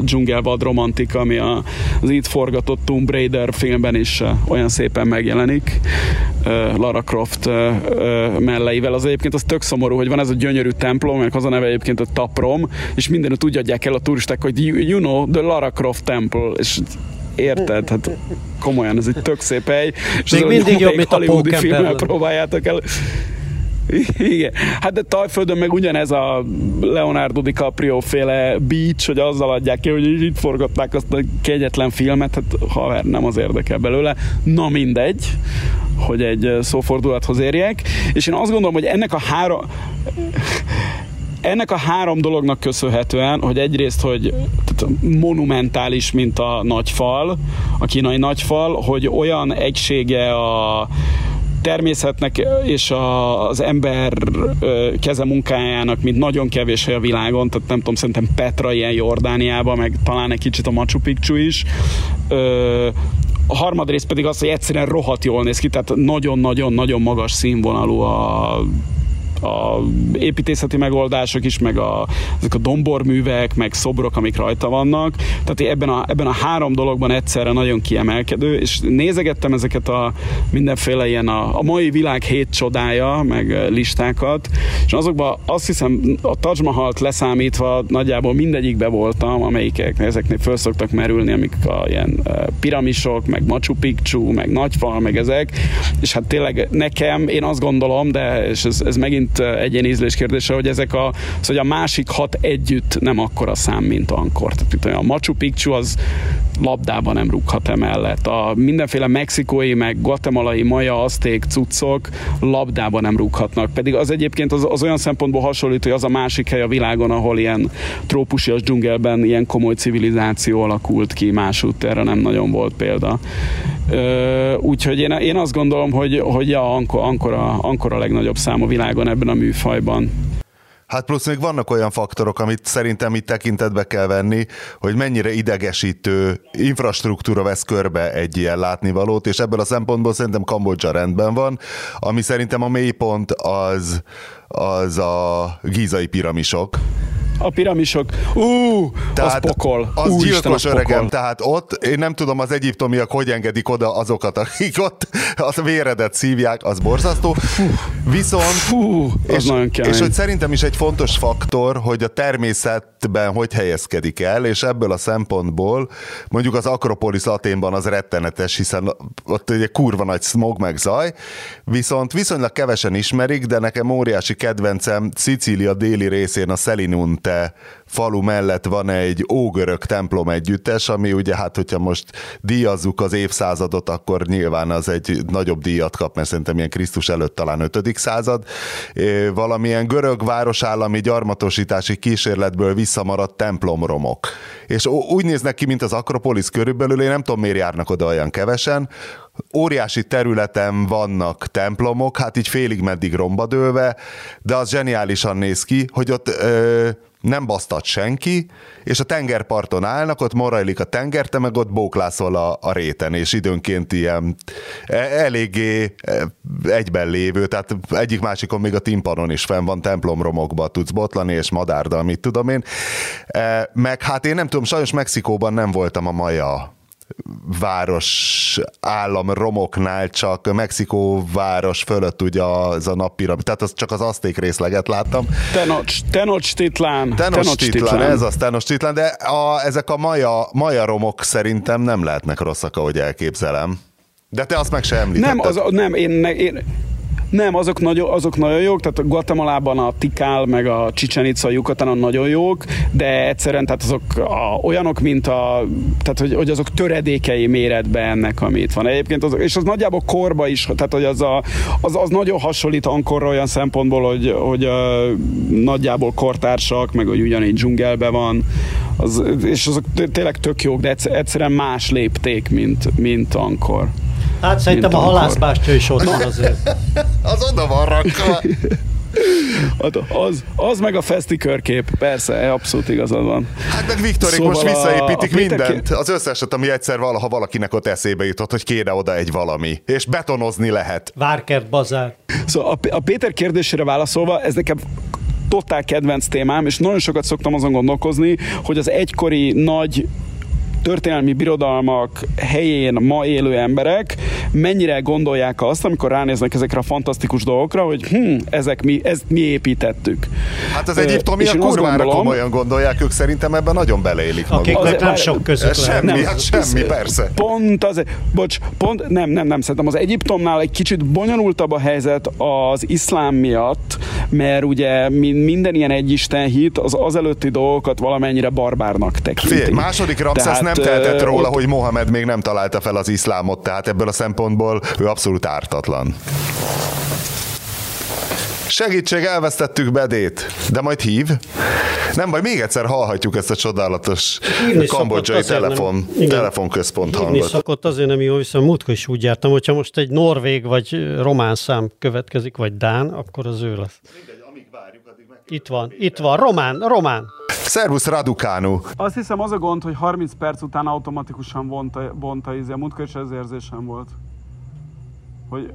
dzsungelvad romantika, ami az itt forgatott Tomb Raider filmben is olyan szépen megjelenik. Lara Croft melleivel. Az egyébként az tök szomorú, hogy van ez a gyönyörű templom, meg az a neve egyébként a Taprom, és mindenütt úgy adják el a turisták, hogy you, you know, the Lara Croft Temple, és érted? Hát komolyan, ez egy tök szép hely. És Még ez mindig jobb, mint a hollywoodi Pókember filmmel próbáljátok el. Igen. Hát de Tajföldön meg ugyanez a Leonardo DiCaprio féle beach, hogy azzal adják ki, hogy itt forgatták azt a kegyetlen filmet, hát haver, nem az érdekel belőle. Na mindegy, hogy egy szófordulathoz érjek. És én azt gondolom, hogy ennek a három ennek a három dolognak köszönhetően, hogy egyrészt, hogy monumentális, mint a nagyfal, a kínai nagyfal, hogy olyan egysége a természetnek és az ember keze munkájának, mint nagyon kevés hely a világon, tehát nem tudom, szerintem Petra ilyen Jordániában, meg talán egy kicsit a Machu Picchu is. Ö, a harmadrészt pedig az, hogy egyszerűen rohadt jól néz ki, tehát nagyon-nagyon-nagyon magas színvonalú a a építészeti megoldások is, meg a, ezek a domborművek, meg szobrok, amik rajta vannak. Tehát ebben a, ebben a három dologban egyszerre nagyon kiemelkedő, és nézegettem ezeket a mindenféle ilyen a, a mai világ hét csodája, meg listákat, és azokban azt hiszem a Taj Mahalt leszámítva nagyjából mindegyikbe voltam, amelyikek ezeknél föl szoktak merülni, amik a ilyen piramisok, meg Machu Picchu, meg Nagyfal, meg ezek, és hát tényleg nekem, én azt gondolom, de és ez, ez megint eh, egyén ízlés kérdése, hogy ezek a, az, hogy a másik hat együtt nem akkora szám, mint Ankor. Tehát itt a Machu Picchu az labdában nem rúghat emellett. A mindenféle mexikói, meg guatemalai, maja, azték cuccok labdában nem rúghatnak. Pedig az egyébként az, az olyan szempontból hasonlít, hogy az a másik hely a világon, ahol ilyen trópusias dzsungelben ilyen komoly civilizáció alakult ki, másút erre nem nagyon volt példa. Úgyhogy én, én azt gondolom, hogy, hogy ja, Ankor, Ankor, a, Ankor a legnagyobb szám a világon ebben a műfajban. Hát plusz még vannak olyan faktorok, amit szerintem itt tekintetbe kell venni, hogy mennyire idegesítő infrastruktúra vesz körbe egy ilyen látnivalót, és ebből a szempontból szerintem Kambodzsa rendben van, ami szerintem a mélypont az, az a gízai piramisok. A piramisok, ú, az pokol. Az Úristen, gyilkos az öregem, pokol. tehát ott, én nem tudom az egyiptomiak hogy engedik oda azokat, akik ott az véredet szívják, az borzasztó. Viszont Fú, az és, nagyon kemény. és hogy szerintem is egy fontos faktor, hogy a természetben hogy helyezkedik el, és ebből a szempontból mondjuk az Akropolis Aténban az rettenetes, hiszen ott egy kurva nagy smog meg zaj, viszont viszonylag kevesen ismerik, de nekem óriási kedvencem Szicília déli részén a uh, falu mellett van egy ógörög templom együttes, ami ugye hát, hogyha most díjazzuk az évszázadot, akkor nyilván az egy nagyobb díjat kap, mert szerintem ilyen Krisztus előtt talán 5. század. Valamilyen görög városállami gyarmatosítási kísérletből visszamaradt templomromok. És úgy néznek ki, mint az Akropolis körülbelül, én nem tudom, miért járnak oda olyan kevesen, óriási területen vannak templomok, hát így félig meddig rombadőlve, de az zseniálisan néz ki, hogy ott ö, nem basztat senki, és a tengerparton állnak, ott morajlik a tenger, te meg ott bóklászol a, a réten, és időnként ilyen e- eléggé e, egyben lévő, tehát egyik másikon még a timpanon is fenn van, templomromokba tudsz botlani, és madárdal, mit tudom én. E, Meg hát én nem tudom, sajnos Mexikóban nem voltam a maja város állam romoknál, csak Mexikó város fölött ugye az a nappiramid, tehát az csak az aszték részleget láttam. Tenoch, Tenochtitlán. Tenochtitlan, ez az Tenochtitlan, de a, ezek a maja, maja romok szerintem nem lehetnek rosszak, ahogy elképzelem. De te azt meg se említetted. Nem, az, nem, én, én, nem, azok nagyon, azok nagyon jók, tehát Guatemalában a Tikál, meg a Chichen Itza, a Yucatanon nagyon jók, de egyszerűen tehát azok a, olyanok, mint a, tehát hogy, hogy azok töredékei méretben ennek, amit van. Egyébként azok, és az nagyjából korba is, tehát hogy az, a, az, az nagyon hasonlít Ankorra olyan szempontból, hogy, hogy a, nagyjából kortársak, meg hogy ugyanígy dzsungelben van, az, és azok tényleg tök jók, de egyszer- egyszerűen más lépték, mint, mint Ankor. Hát szerintem a halászbástya is ott van azért. Az oda van rakva. Hát az, az meg a feszti körkép, persze, abszolút igazad van. Hát meg Viktorik Szóval most a- visszaépítik a Péter mindent. Ké- Az összeset, ami egyszer valaha valakinek ott eszébe jutott, hogy kéne oda egy valami. És betonozni lehet. Várkert bazár. Szóval a, a Péter kérdésére válaszolva, ez nekem totál kedvenc témám, és nagyon sokat szoktam azon gondolkozni, hogy az egykori nagy történelmi birodalmak helyén ma élő emberek mennyire gondolják azt, amikor ránéznek ezekre a fantasztikus dolgokra, hogy hm, ezek mi, ezt mi építettük. Hát az egyiptomiak kurvára gondolom, komolyan gondolják, ők szerintem ebben nagyon beleélik magukat. Akiknek nem sok közük Semmi, nem, hát semmi, persze. Pont az, bocs, pont, nem, nem, nem, szerintem az Egyiptomnál egy kicsit bonyolultabb a helyzet az iszlám miatt, mert ugye minden ilyen egyisten hit az azelőtti dolgokat valamennyire barbárnak tekinti. Fél, második Ramszesz nem tehetett róla, ott... hogy Mohamed még nem találta fel az iszlámot, tehát ebből a szempontból ő abszolút ártatlan. Segítség, elvesztettük Bedét, de majd hív. Nem baj, még egyszer hallhatjuk ezt a csodálatos kambodzsai telefon, nem, telefonközpont hangot. Hívni szokott azért nem jó, viszont múltkor is úgy jártam, hogyha most egy norvég vagy román szám következik, vagy dán, akkor az ő lesz. Itt van, itt van, román, román. Szervusz Radukánu. Azt hiszem az a gond, hogy 30 perc után automatikusan vonta, vonta izé, múltkor is ez érzésem volt. Hogy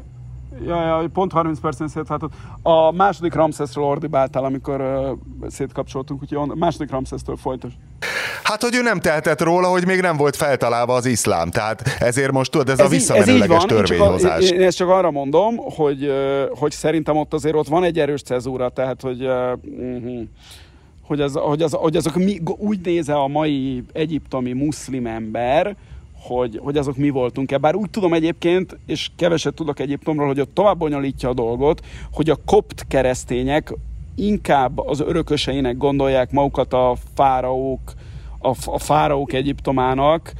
Ja, ja, pont 30 percen szétváltott. A második Ramszeszről ordibáltál, amikor uh, szétkapcsoltunk, úgyhogy a második Ramszesztől folytos. Hát, hogy ő nem tehetett róla, hogy még nem volt feltalálva az iszlám. Tehát ezért most tudod, ez, ez a visszamenőleges ez törvényhozás. Én, csak a, én ezt csak arra mondom, hogy, hogy szerintem ott azért ott van egy erős cezúra, tehát hogy uh, hogy, az, hogy, az, hogy azok mi, úgy néze a mai egyiptomi muszlim ember, hogy, hogy azok mi voltunk-e. Bár úgy tudom egyébként, és keveset tudok Egyiptomról, hogy ott tovább bonyolítja a dolgot, hogy a kopt keresztények inkább az örököseinek gondolják magukat a fáraók, a, a fáraók Egyiptomának,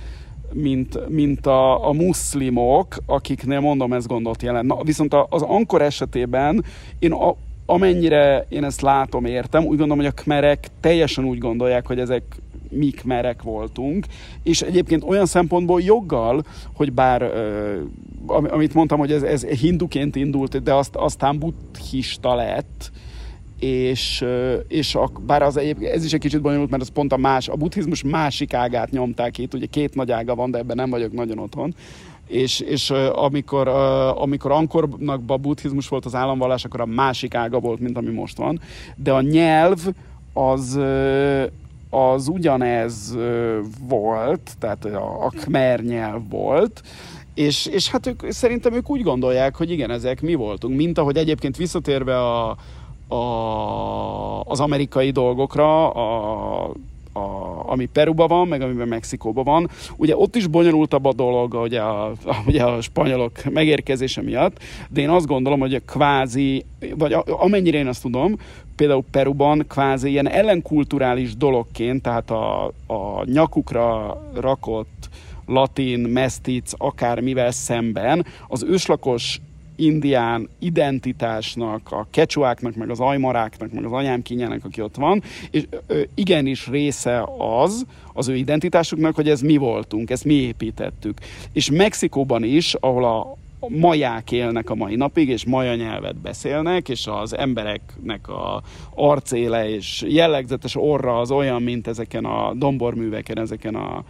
mint, mint a, a muszlimok, akiknél mondom, ez gondot jelent. Na, viszont az Ankor esetében én a, amennyire én ezt látom, értem, úgy gondolom, hogy a kmerek teljesen úgy gondolják, hogy ezek mik merek voltunk, és egyébként olyan szempontból joggal, hogy bár amit mondtam, hogy ez, ez hinduként indult, de azt, aztán buddhista lett, és, és a, bár az ez is egy kicsit bonyolult, mert az pont a más, a buddhizmus másik ágát nyomták itt, ugye két nagy ága van, de ebben nem vagyok nagyon otthon, és, és amikor, amikor Ankornak a buddhizmus volt az államvallás, akkor a másik ága volt, mint ami most van, de a nyelv az, az ugyanez volt, tehát a, Khmer nyelv volt, és, és hát ők, szerintem ők úgy gondolják, hogy igen, ezek mi voltunk, mint ahogy egyébként visszatérve a, a, az amerikai dolgokra, a, ami Peruban van, meg amiben Mexikóban van. Ugye ott is bonyolultabb a dolog, ugye a, ugye a spanyolok megérkezése miatt, de én azt gondolom, hogy a kvázi, vagy a, amennyire én azt tudom, például Peruban kvázi ilyen ellenkulturális dologként, tehát a, a nyakukra rakott latin, mesztic, akármivel szemben az őslakos indián identitásnak, a kecsuáknak, meg az ajmaráknak, meg az anyám kinyának, aki ott van, és igenis része az, az ő identitásuknak, hogy ez mi voltunk, ezt mi építettük. És Mexikóban is, ahol a, maják élnek a mai napig, és maja nyelvet beszélnek, és az embereknek a arcéle és jellegzetes orra az olyan, mint ezeken a domborműveken, ezeken a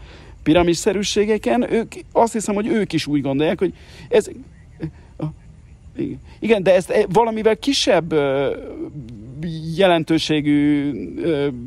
piramisszerűségeken, ők azt hiszem, hogy ők is úgy gondolják, hogy ez igen, de ezt eh, valamivel kisebb jelentőségű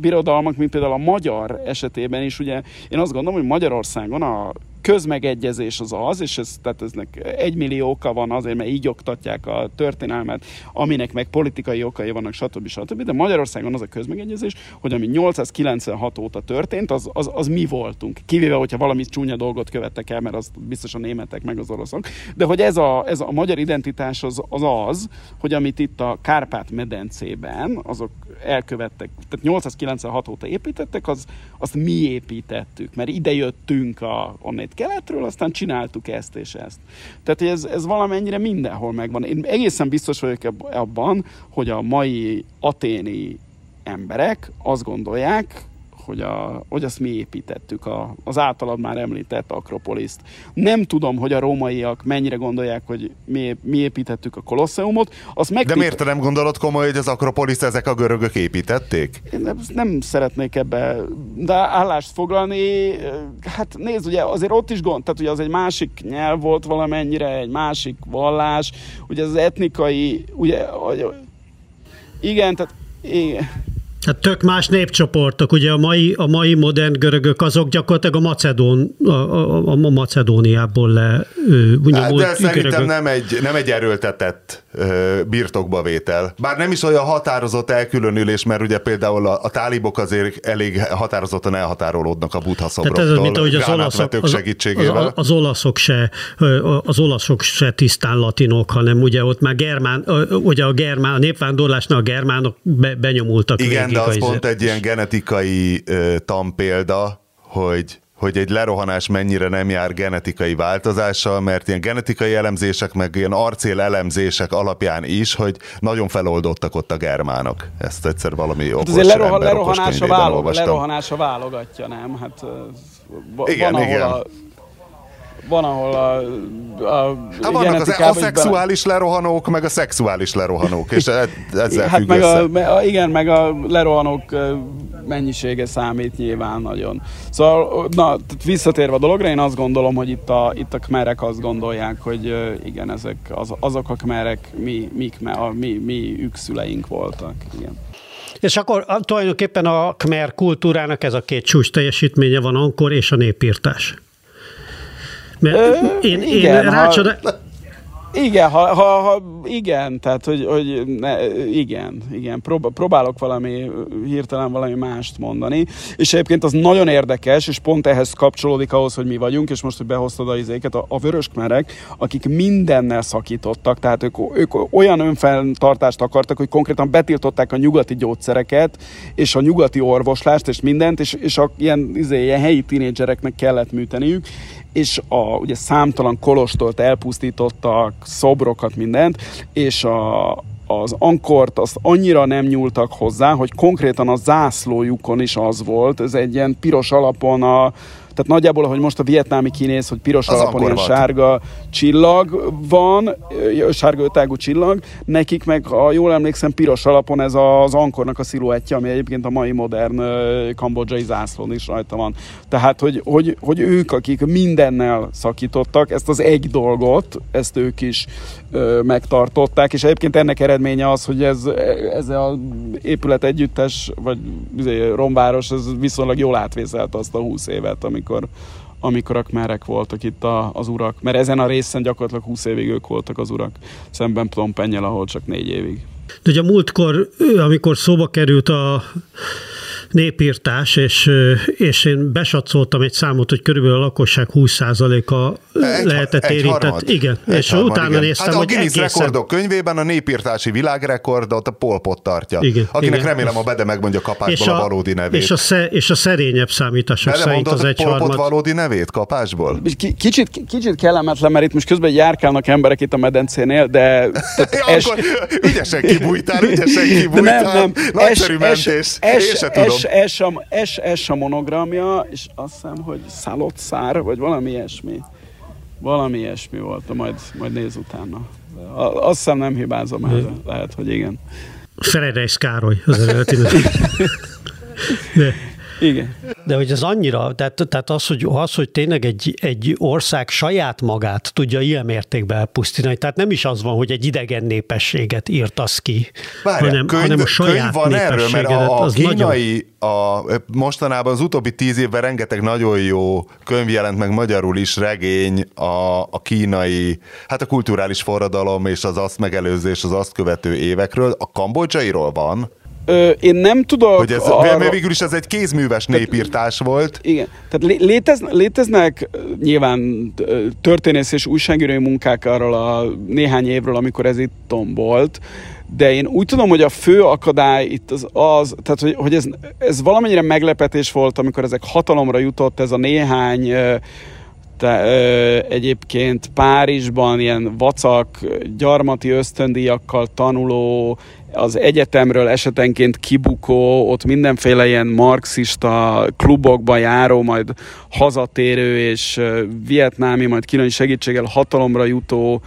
birodalmak, mint például a magyar esetében is, ugye én azt gondolom, hogy Magyarországon a közmegegyezés az az, és ez, tehát eznek egy millió oka van azért, mert így oktatják a történelmet, aminek meg politikai okai vannak, stb. stb. De Magyarországon az a közmegegyezés, hogy ami 896 óta történt, az, az, az mi voltunk. Kivéve, hogyha valami csúnya dolgot követtek el, mert az biztos a németek meg az oroszok. De hogy ez a, ez a magyar identitás az, az az, hogy amit itt a Kárpát-medencében azok elkövettek, tehát 896 óta építettek, az, azt mi építettük, mert ide jöttünk a, onnét keletről, aztán csináltuk ezt és ezt. Tehát ez, ez valamennyire mindenhol megvan. Én egészen biztos vagyok abban, hogy a mai aténi emberek azt gondolják, hogy, a, hogy azt mi építettük, a, az általad már említett Akropoliszt. Nem tudom, hogy a rómaiak mennyire gondolják, hogy mi, mi építettük a Kolosseumot. Azt meg De miért te nem gondolod komoly, hogy az Akropoliszt ezek a görögök építették? Én nem, nem szeretnék ebbe de állást foglalni. Hát nézd, ugye azért ott is gond, tehát ugye az egy másik nyelv volt valamennyire, egy másik vallás, ugye az etnikai, ugye, igen, tehát igen, Hát tök más népcsoportok, ugye a mai, a mai modern görögök azok gyakorlatilag a, Macedón, a, a, a Macedóniából le hát, De szerintem nem egy, nem egy erőltetett birtokba vétel. Bár nem is olyan határozott elkülönülés, mert ugye például a, a tálibok azért elég határozottan elhatárolódnak a buddha szobroktól. Tehát ez mint ahogy az olaszok, az, segítségével. Az, az, olaszok se, az olaszok se tisztán latinok, hanem ugye ott már germán, ugye a germán, a népvándorlásnál a germánok be, benyomultak Igen, de az pont egy ilyen genetikai uh, tanpélda, hogy hogy egy lerohanás mennyire nem jár genetikai változással, mert ilyen genetikai elemzések, meg ilyen arcél elemzések alapján is, hogy nagyon feloldottak ott a germánok. Ezt egyszer valami hát okos azért leroha, ember, lerohanás, a válog, lerohanás a válogatja, nem? Hát igen, van, igen. A, van, ahol a, a hát vannak az aszexuális be... lerohanók, meg a szexuális lerohanók, és e- ezzel hát meg a, a, igen, meg a lerohanók mennyisége számít nyilván nagyon. Szóval, na, visszatérve a dologra, én azt gondolom, hogy itt a, itt a kmerek azt gondolják, hogy igen, ezek az, azok a kmerek mi, mik, a mi, mi ükszüleink voltak. Igen. És akkor tulajdonképpen a Khmer kultúrának ez a két csúcs teljesítménye van, Ankor és a népírtás. Mert Ö, én, igen, én rácsoda... Igen, ha, ha, ha, igen, tehát, hogy, hogy ne, igen, igen, Prób- próbálok valami, hirtelen valami mást mondani, és egyébként az nagyon érdekes, és pont ehhez kapcsolódik ahhoz, hogy mi vagyunk, és most, hogy behoztad a izéket, a, a vöröskmerek, akik mindennel szakítottak, tehát ők, ők olyan önfenntartást akartak, hogy konkrétan betiltották a nyugati gyógyszereket, és a nyugati orvoslást, és mindent, és, és a ilyen, izé, ilyen helyi tínédzsereknek kellett műteniük, és a, ugye számtalan kolostolt elpusztítottak, szobrokat, mindent, és a, az ankort azt annyira nem nyúltak hozzá, hogy konkrétan a zászlójukon is az volt, ez egy ilyen piros alapon a, tehát nagyjából, ahogy most a vietnámi kinéz, hogy piros az alapon ilyen sárga csillag van, sárga ötágú csillag, nekik meg, ha jól emlékszem, piros alapon ez az ankornak a sziluettje, ami egyébként a mai modern kambodzsai zászlón is rajta van. Tehát, hogy, hogy, hogy ők, akik mindennel szakítottak, ezt az egy dolgot, ezt ők is megtartották, és egyébként ennek eredménye az, hogy ez, ez a épület együttes, vagy izé, romváros, ez viszonylag jól átvészelte azt a húsz évet, amikor amikor, amikor a kmerek voltak itt a, az urak. Mert ezen a részen gyakorlatilag 20 évig ők voltak az urak, szemben Plompennyel, ahol csak négy évig. De ugye a múltkor, amikor szóba került a népírtás, és, és én besatszoltam egy számot, hogy körülbelül a lakosság 20%-a lehetett egy érintett. Harmad. Igen, egy és harmad, utána igen. néztem, hát a hogy Guinness egészen... rekordok könyvében a népírtási világrekordot a Polpot tartja, igen, akinek igen. remélem a Bede megmondja kapásból a, a valódi nevét. És a, sze, és a szerényebb számítások Bede szerint az egy harmad. valódi nevét kapásból? Kicsit, kicsit kellemetlen, mert itt most közben járkálnak emberek itt a medencénél, de... es... akkor ügyesen kibújtál, ügyesen kibújtál. Nem, nem. Nagyszerű es, mentés. Es, S, S, S, S a monogramja, és azt hiszem, hogy szár, vagy valami ilyesmi. Valami ilyesmi volt, majd, majd néz utána. Azt hiszem nem hibázom el, lehet, hogy igen. Feredeis Károly az eredeti. De. Igen. De hogy ez annyira, tehát, tehát az, hogy, az, hogy tényleg egy, egy ország saját magát tudja ilyen mértékben elpusztítani, tehát nem is az van, hogy egy idegen népességet írtasz ki, Várjál, hanem, könyv, hanem a saját könyv van erről, mert a, a kínai, nagyon... a, mostanában az utóbbi tíz évben rengeteg nagyon jó könyv jelent meg magyarul is, regény a, a kínai, hát a kulturális forradalom és az azt megelőzés, az azt követő évekről. A kambodzsairól van, Ö, én nem tudok... Hogy ez, arra... végül is ez egy kézműves népírtás volt. Igen. Tehát létez, léteznek nyilván történész és újságírói munkák arról a néhány évről, amikor ez itt tombolt, de én úgy tudom, hogy a fő akadály itt az, az tehát hogy, hogy ez, ez valamennyire meglepetés volt, amikor ezek hatalomra jutott, ez a néhány te, ö, egyébként Párizsban ilyen vacak, gyarmati ösztöndíjakkal tanuló az egyetemről esetenként kibukó, ott mindenféle ilyen marxista klubokba járó, majd hazatérő és vietnámi, majd kínai segítséggel hatalomra jutó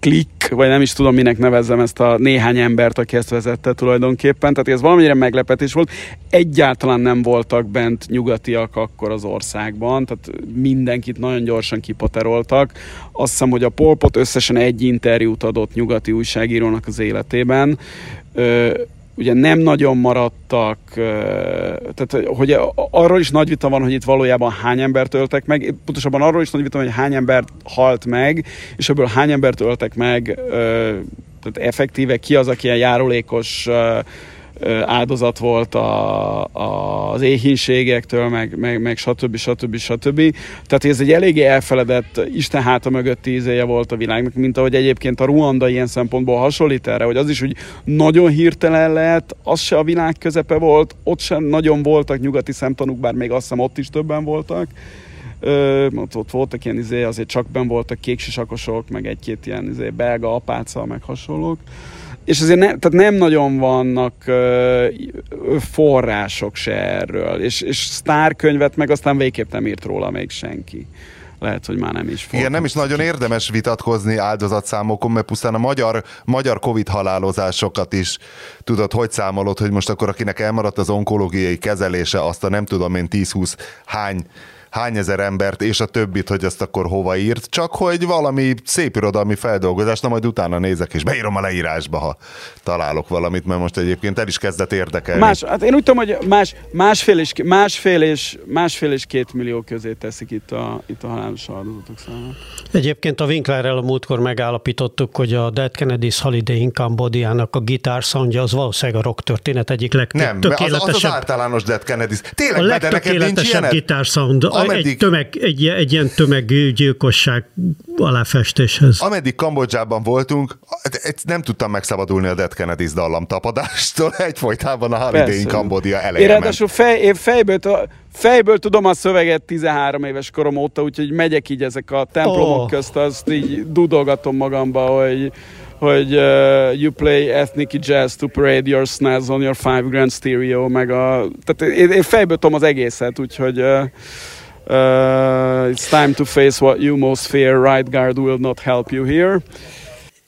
klik, vagy nem is tudom, minek nevezzem ezt a néhány embert, aki ezt vezette tulajdonképpen. Tehát ez valamennyire meglepetés volt. Egyáltalán nem voltak bent nyugatiak akkor az országban, tehát mindenkit nagyon gyorsan kipateroltak. Azt hiszem, hogy a Polpot összesen egy interjút adott nyugati újságírónak az életében. Ugye nem nagyon maradtak, tehát hogy arról is nagy vita van, hogy itt valójában hány embert öltek meg, pontosabban arról is nagy vita van, hogy hány ember halt meg, és ebből hány embert öltek meg, tehát effektíve ki az, aki ilyen járulékos áldozat volt a, a, az éhínségektől, meg, meg, meg stb. stb. stb. Tehát ez egy eléggé elfeledett Isten háta mögött tízéje volt a világnak, mint ahogy egyébként a Ruanda ilyen szempontból hasonlít erre, hogy az is úgy nagyon hirtelen lett, az se a világ közepe volt, ott sem nagyon voltak nyugati szemtanúk, bár még azt hiszem ott is többen voltak. Ö, ott, ott voltak ilyen izé, azért csak ben voltak kéksisakosok, meg egy-két ilyen izé, belga apáca, meg hasonlók. És azért ne, tehát nem nagyon vannak uh, források se erről, és, és sztárkönyvet meg aztán végképp nem írt róla még senki. Lehet, hogy már nem is fog. Igen, nem is nagyon érdemes vitatkozni áldozatszámokon, mert pusztán a magyar, magyar Covid halálozásokat is tudod, hogy számolod, hogy most akkor akinek elmaradt az onkológiai kezelése, azt a nem tudom én 10-20 hány hány ezer embert és a többit, hogy ezt akkor hova írt, csak hogy valami szép irodalmi feldolgozás, na majd utána nézek és beírom a leírásba, ha találok valamit, mert most egyébként el is kezdett érdekelni. Más, hát én úgy tudom, hogy más, másfél, és, másfél, és, másfél és két millió közé teszik itt a, itt a halálos áldozatok számát. Egyébként a Winklerrel a múltkor megállapítottuk, hogy a Dead Kennedy's Holiday in Cambodia-nak a gitár soundja az valószínűleg a rock történet egyik legtökéletesebb. Nem, az, az, az általános Dead Kennedy's. Tényleg, a legtökéletesebb gitár sound ameddig, egy, tömeg, egy, egy ilyen tömeggyilkosság aláfestéshez. Ameddig Kambodzsában voltunk, nem tudtam megszabadulni a Dead Kennedys dallam tapadástól, egyfolytában a Holiday in Cambodia elején. Én ráadásul fej, én fejből, fejből tudom a szöveget 13 éves korom óta, úgyhogy megyek így ezek a templomok oh. közt, azt így dudolgatom magamba, hogy hogy uh, you play ethnic jazz to parade your snaz on your five grand stereo, meg a... Tehát én, én fejből tudom az egészet, úgyhogy uh, Uh, it's time to face what you most fear. Right guard will not help you here.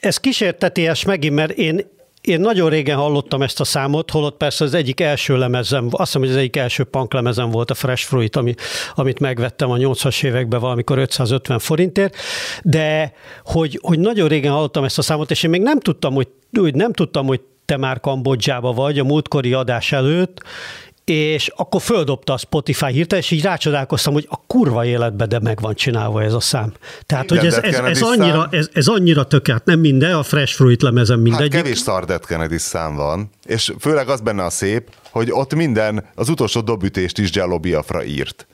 Ez kísérteties megint, mert én én nagyon régen hallottam ezt a számot, holott persze az egyik első lemezem, azt hiszem, hogy az egyik első punk lemezem volt a Fresh Fruit, ami, amit megvettem a 80-as években valamikor 550 forintért, de hogy, hogy nagyon régen hallottam ezt a számot, és én még nem tudtam, hogy, hogy nem tudtam, hogy te már Kambodzsába vagy a múltkori adás előtt, és akkor földobta a Spotify hirtelen, és így rácsodálkoztam, hogy a kurva életbe de meg van csinálva ez a szám. Tehát, hogy ez, ez, ez, annyira, ez, ez annyira tökélet, nem minden, a Fresh Fruit lemezen mindegy. Hát kevés szar Dead Kennedy szám van, és főleg az benne a szép, hogy ott minden, az utolsó dobütést is Jello Biafra írt.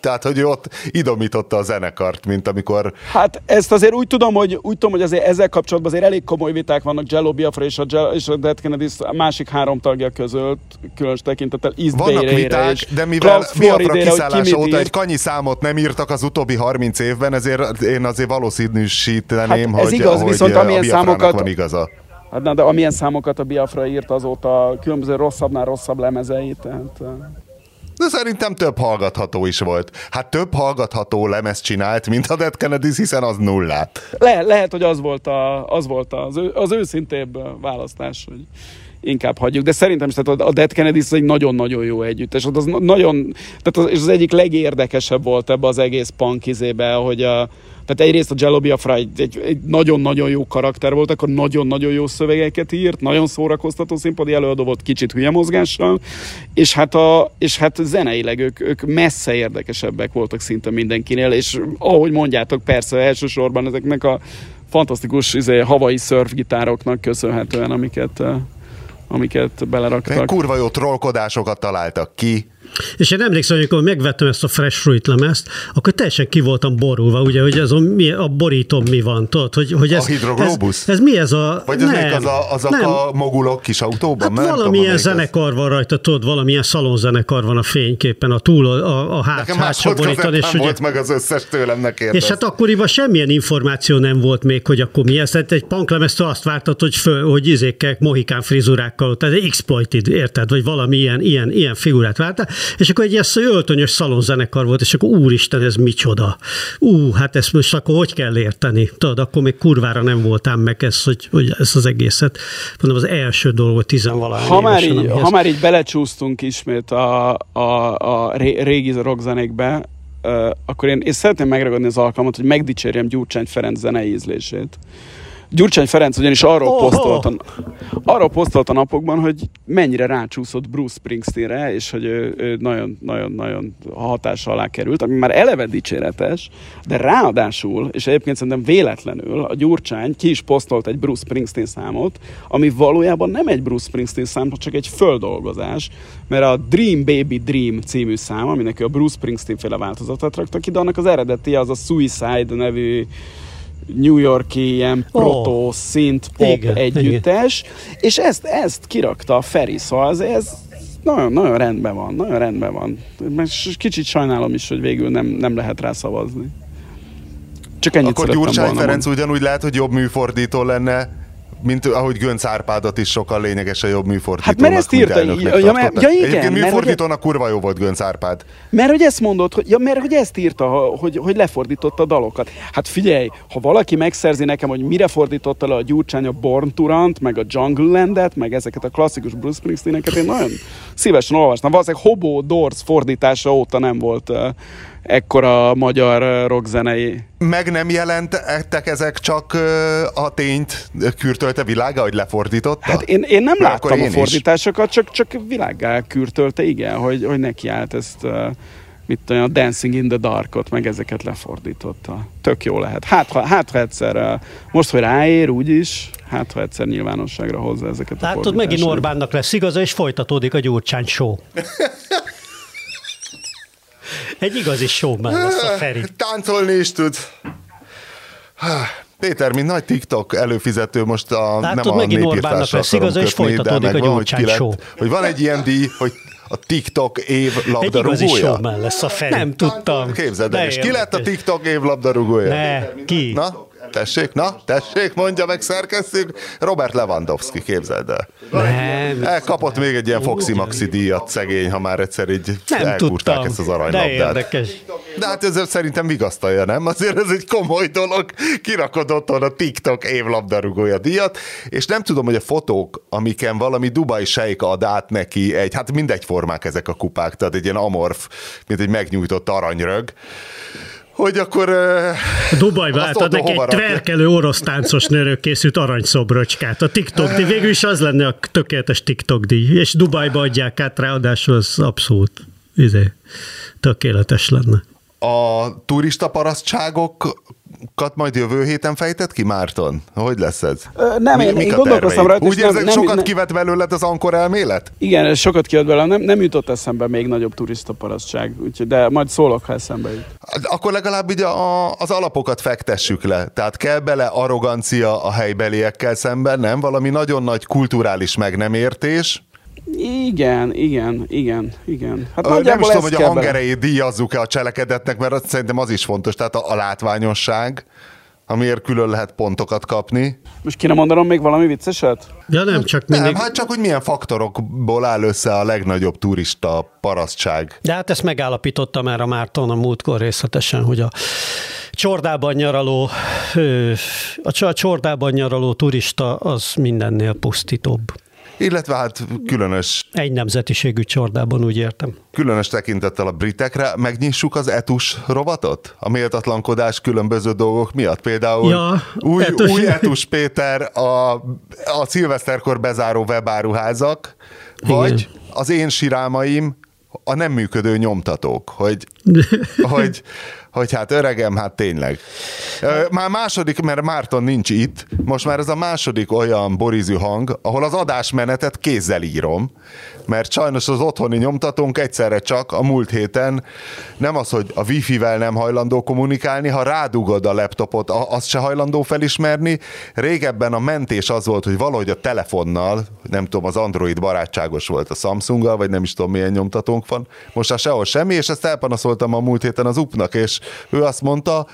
Tehát, hogy ő ott idomította a zenekart, mint amikor... Hát ezt azért úgy tudom, hogy, úgy tudom, hogy azért ezzel kapcsolatban azért elég komoly viták vannak Jello Biafra és a, Jello, és a Dead Kennedy a másik három tagja között, különös tekintettel East Vannak Bay viták, és de mivel Biafra kiszállása óta egy kanyi számot nem írtak az utóbbi 30 évben, ezért én azért valószínűsíteném, hát ez hogy, igaz, hogy viszont amilyen számokat, van igaza. Hát na, de amilyen számokat a Biafra írt azóta különböző rosszabbnál rosszabb lemezeit, tehát de szerintem több hallgatható is volt. Hát több hallgatható lemez csinált, mint a Dead Kennedys, hiszen az nullát. Le, lehet, hogy az volt, a, az, volt az, az őszintébb választás, hogy inkább hagyjuk. De szerintem is tehát a Dead Kennedys egy nagyon-nagyon jó együttes. Az nagyon, tehát az, az egyik legérdekesebb volt ebbe az egész punk izébe, hogy a, tehát egyrészt a Jello Biafra egy, egy, egy nagyon-nagyon jó karakter volt, akkor nagyon-nagyon jó szövegeket írt, nagyon szórakoztató színpadi előadó volt, kicsit hülye mozgással, és hát, a, és hát zeneileg ők, ők messze érdekesebbek voltak szinte mindenkinél, és ahogy mondjátok, persze elsősorban ezeknek a fantasztikus izé, havai szörfgitároknak köszönhetően, amiket, eh, amiket beleraktak. Kurva jó trollkodásokat találtak ki, és én emlékszem, hogy amikor megvettem ezt a Fresh Fruit lemezt, akkor teljesen ki voltam borulva, ugye, hogy ez a, mi, a borítom mi van, tudod, hogy, hogy ez, a hidroglobus? Ez, ez, mi ez a... Vagy ez nem, az a, azok nem. a mogulok kis autóban? Hát valamilyen tudom, zenekar van rajta, tudod, valamilyen szalonzenekar van a fényképen, a túl, a, a hát, hátsó borítón. És ugye, volt meg az összes tőlem neki. És hát akkoriban semmilyen információ nem volt még, hogy akkor mi ez. Tehát egy punklemeztől azt vártad, hogy, fő, hogy izékkel, mohikán frizurákkal, tehát exploited, érted, vagy valami ilyen, ilyen, ilyen figurát vártál és akkor egy ilyen öltönyös szalonzenekar volt, és akkor úristen, ez micsoda. Ú, hát ezt most akkor hogy kell érteni? Tudod, akkor még kurvára nem voltál meg ez, hogy, hogy ez az egészet. Mondom, az első dolog, hogy tizenvalány ha, már így, ha már így belecsúsztunk ismét a, a, a régi rockzenékbe, Uh, akkor én, én szeretném megragadni az alkalmat, hogy megdicsérjem Gyurcsány Ferenc zenei ízlését. Gyurcsány Ferenc ugyanis arról, Oh, posztolt, a, arról posztolt a napokban, hogy mennyire rácsúszott Bruce Springsteenre, és hogy nagyon-nagyon-nagyon hatása alá került, ami már eleve dicséretes, de ráadásul, és egyébként szerintem véletlenül, a Gyurcsány ki is posztolt egy Bruce Springsteen számot, ami valójában nem egy Bruce Springsteen szám, csak egy földolgozás, mert a Dream Baby Dream című szám, aminek a Bruce Springsteen féle változatát rakta ki, de annak az eredeti az a Suicide nevű New Yorki ilyen Ó. proto synth pop Igen, együttes, és ezt, ezt kirakta a Feri, szóval ez, ez nagyon, nagyon rendben van, nagyon rendben van. Mert s- kicsit sajnálom is, hogy végül nem, nem lehet rá szavazni. Csak ennyit Akkor Gyurcsány Ferenc ugyanúgy lehet, hogy jobb műfordító lenne, mint ahogy Gönc Árpádat is sokkal lényegesen jobb műfordítónak, Hát mert ezt írta, ja, mert- tartották. ja, igen, Egyébként műfordítónak kurva jó volt Gönc Árpád. Mert hogy ezt mondod, hogy, ja, mert hogy ezt írta, hogy, hogy lefordította a dalokat. Hát figyelj, ha valaki megszerzi nekem, hogy mire fordította le a Gyurcsány a Born Turant, meg a Jungle Landet, meg ezeket a klasszikus Bruce Springsteeneket, én nagyon szívesen olvasnám. Valószínűleg Hobo Doors fordítása óta nem volt ekkora magyar rockzenei. Meg nem jelentek ezek csak a tényt kürtölte világa, hogy lefordította? Hát én, én nem Mert láttam én a is. fordításokat, csak, csak világgá kürtölte, igen, hogy, hogy neki állt ezt, mit a Dancing in the Darkot, meg ezeket lefordította. Tök jó lehet. Hát, ha, hát, ha egyszer, most, hogy ráér, úgyis, hát, ha egyszer nyilvánosságra hozza ezeket a Látod, megint. Orbánnak lesz igaza, és folytatódik a Gyurcsány show. Egy igazi showman lesz a Feri. Táncolni is tud. Péter, mint nagy TikTok előfizető most a, Látod, nem a népírtásra lesz igaza, és folytatódik a Gyurcsány show. Hogy van egy ilyen díj, hogy a TikTok év Egy igazi labdarúgója. showman lesz a Feri. Nem tudtam. Képzeld el, és ki lett a. TikTok év labdarúgója? Ne, ki? Na, tessék, na, tessék, mondja meg szerkesztők. Robert Lewandowski, képzeld el. Nem, Elkapott még egy ilyen Foxy Maxi díjat szegény, ha már egyszer így nem elkúrták tudtam. ezt az De aranylabdát. érdekes. De hát ez szerintem vigasztalja, nem? Azért ez egy komoly dolog. Kirakod otthon a TikTok évlabdarúgója díjat, és nem tudom, hogy a fotók, amiken valami Dubai sejk ad át neki egy, hát mindegy formák ezek a kupák, tehát egy ilyen amorf, mint egy megnyújtott aranyrög, hogy akkor... Uh, Dubajba átad neki egy tverkelő orosz táncos nőről készült aranyszobrocskát. A TikTok díj, végül is az lenne a tökéletes TikTok díj. És Dubajba adják át, ráadásul az abszolút izé, tökéletes lenne. a turista parasztságokat majd jövő héten fejtett ki, Márton? Hogy lesz ez? Ö, nem, én- én a gondolkoztam rajta, Úgy nem- sokat nem- kivet belőled az ankor elmélet? Igen, sokat kijött belőle, nem, nem jutott eszembe még nagyobb turista parasztság, úgyhogy, de majd szólok, ha eszembe jut. Akkor legalább így a, a, az alapokat fektessük le. Tehát kell bele arrogancia a helybeliekkel szemben, nem? Valami nagyon nagy kulturális meg nem értés. Igen, igen, igen, igen. Hát Ö, Nem is tudom, hogy a hangerejét díjazzuk-e a cselekedetnek, mert azt szerintem az is fontos. Tehát a, a látványosság, amiért külön lehet pontokat kapni. Most kéne mondanom még valami vicceset? Ja nem, csak Nem, mindig... hát csak, hogy milyen faktorokból áll össze a legnagyobb turista parasztság. De hát ezt megállapította már a Márton a múltkor részletesen, hogy a csordában nyaraló, a csordában nyaraló turista az mindennél pusztítóbb. Illetve hát különös Egy nemzetiségű csordában, úgy értem. különös tekintettel a britekre, megnyissuk az etus rovatot? A méltatlankodás különböző dolgok miatt. Például Ja, új, etus. új etus Péter a, a szilveszterkor bezáró webáruházak, vagy az én sirálmaim a nem működő nyomtatók, hogy, hogy, hogy hát öregem, hát tényleg. Ö, Már második, mert Márton nincs itt, most már ez a második olyan borizű hang, ahol az adásmenetet kézzel írom, mert sajnos az otthoni nyomtatónk egyszerre csak a múlt héten nem az, hogy a wifi-vel nem hajlandó kommunikálni, ha rádugod a laptopot, azt se hajlandó felismerni. Régebben a mentés az volt, hogy valahogy a telefonnal, nem tudom, az Android barátságos volt a Samsunggal, vagy nem is tudom, milyen nyomtatónk van. Most már sehol semmi, és ezt elpanaszoltam a múlt héten az UP-nak, és ő azt mondta,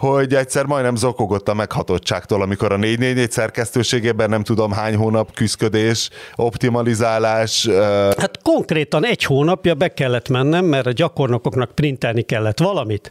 hogy egyszer majdnem zokogott a meghatottságtól, amikor a 444 szerkesztőségében nem tudom hány hónap küzdködés, optimalizálás, Hát konkrétan egy hónapja be kellett mennem, mert a gyakornokoknak printelni kellett valamit.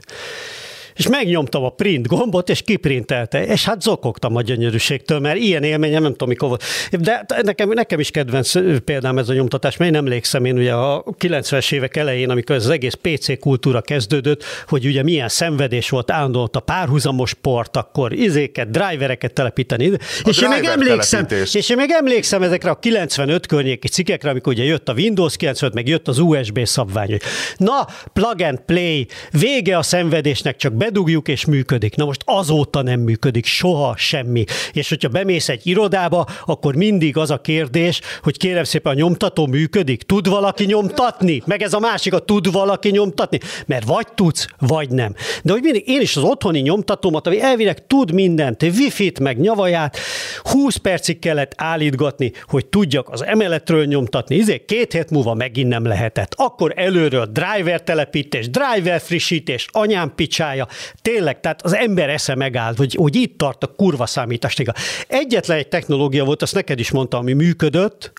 És megnyomtam a print gombot, és kiprintelte, és hát zokogtam a gyönyörűségtől, mert ilyen élményem nem tudom, mikor volt. De nekem, nekem is kedvenc példám ez a nyomtatás, mert én emlékszem én ugye a 90-es évek elején, amikor ez az egész PC kultúra kezdődött, hogy ugye milyen szenvedés volt állandóan a párhuzamos port, akkor izéket, drivereket telepíteni. A és én még emlékszem, és én még emlékszem ezekre a 95 környéki cikkekre, amikor ugye jött a Windows 95, meg jött az USB szabvány. Na, plug and play, vége a szenvedésnek, csak bedugjuk és működik. Na most azóta nem működik, soha semmi. És hogyha bemész egy irodába, akkor mindig az a kérdés, hogy kérem szépen a nyomtató működik, tud valaki nyomtatni? Meg ez a másik, a tud valaki nyomtatni? Mert vagy tudsz, vagy nem. De hogy mindig én is az otthoni nyomtatómat, ami elvileg tud mindent, wifi-t, meg nyavaját, 20 percig kellett állítgatni, hogy tudjak az emeletről nyomtatni. Izé, két hét múlva megint nem lehetett. Akkor előről driver telepítés, driver frissítés, anyám picsája. Tényleg, tehát az ember esze megállt, hogy, hogy itt tart a kurva számítástechnika. Egyetlen egy technológia volt, azt neked is mondtam, ami működött,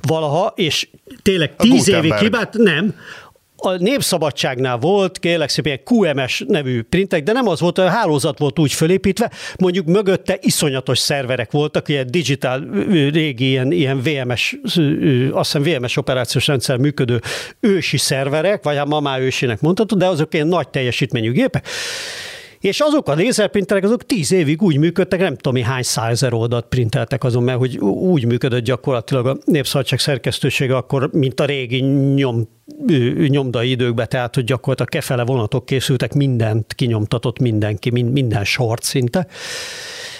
valaha, és tényleg tíz évig hibát, nem, a Népszabadságnál volt, kérlek szépen, QMS nevű printek, de nem az volt, a hálózat volt úgy fölépítve, mondjuk mögötte iszonyatos szerverek voltak, ilyen digital, régi, ilyen, ilyen VMS, azt hiszem VMS operációs rendszer működő ősi szerverek, vagy hát ma már ősinek mondhatod, de azok ilyen nagy teljesítményű gépek. És azok a lézerprinterek, azok tíz évig úgy működtek, nem tudom, hány százezer oldalt printeltek azon, mert hogy úgy működött gyakorlatilag a Népszabadság szerkesztősége akkor, mint a régi nyom, nyomdai időkben, tehát hogy gyakorlatilag kefele vonatok készültek, mindent kinyomtatott mindenki, minden sort szinte.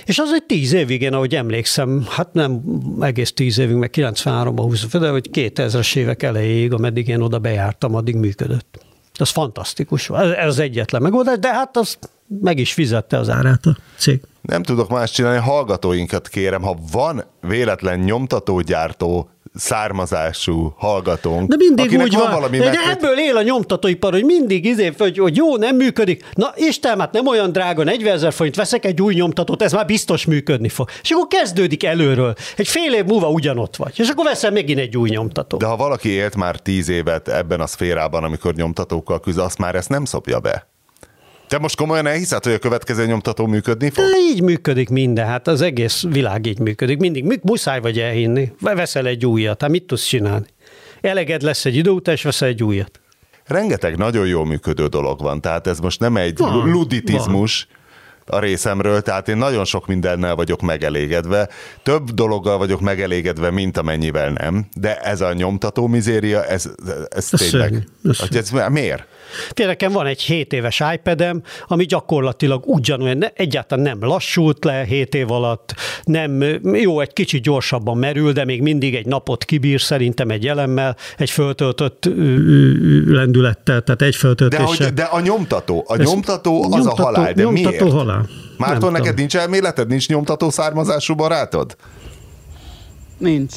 És az egy tíz évig, én ahogy emlékszem, hát nem egész tíz évig, meg 93-ban 20, de hogy 2000-es évek elejéig, ameddig én oda bejártam, addig működött. Az fantasztikus. Ez, ez egyetlen megoldás, de hát az meg is fizette az árát a cég. Nem tudok más csinálni, hallgatóinkat kérem, ha van véletlen nyomtatógyártó származású hallgatónk. De mindig úgy van, van valami de meg, ebből él a nyomtatóipar, hogy mindig izé, hogy, hogy jó, nem működik. Na Isten, hát nem olyan drága, 40 ezer forint, veszek egy új nyomtatót, ez már biztos működni fog. És akkor kezdődik előről. Egy fél év múlva ugyanott vagy. És akkor veszel megint egy új nyomtatót. De ha valaki élt már tíz évet ebben a szférában, amikor nyomtatókkal küzd, azt már ezt nem szopja be. Te most komolyan elhiszed, hogy a következő nyomtató működni fog? De így működik minden, hát az egész világ így működik. Mindig muszáj vagy elhinni. Veszel egy újat, hát mit tudsz csinálni? Eleged lesz egy idő után, és veszel egy újat. Rengeteg nagyon jól működő dolog van, tehát ez most nem egy van, luditizmus, van a részemről, tehát én nagyon sok mindennel vagyok megelégedve. Több dologgal vagyok megelégedve, mint amennyivel nem, de ez a nyomtató mizéria, ez, ez, ez tényleg... Szörny, ez, ez miért? Tényleg nekem van egy 7 éves iPad-em, ami gyakorlatilag ugyanolyan, egyáltalán nem lassult le 7 év alatt, nem, jó, egy kicsit gyorsabban merül, de még mindig egy napot kibír szerintem egy elemmel, egy föltöltött lendülettel, tehát egy föltöltéssel. De, hogy, de a nyomtató, a nyomtató az nyomtató, a halál, de nyomtató miért? halál. Márton, neked nincs elméleted, nincs nyomtató származású barátod? Nincs.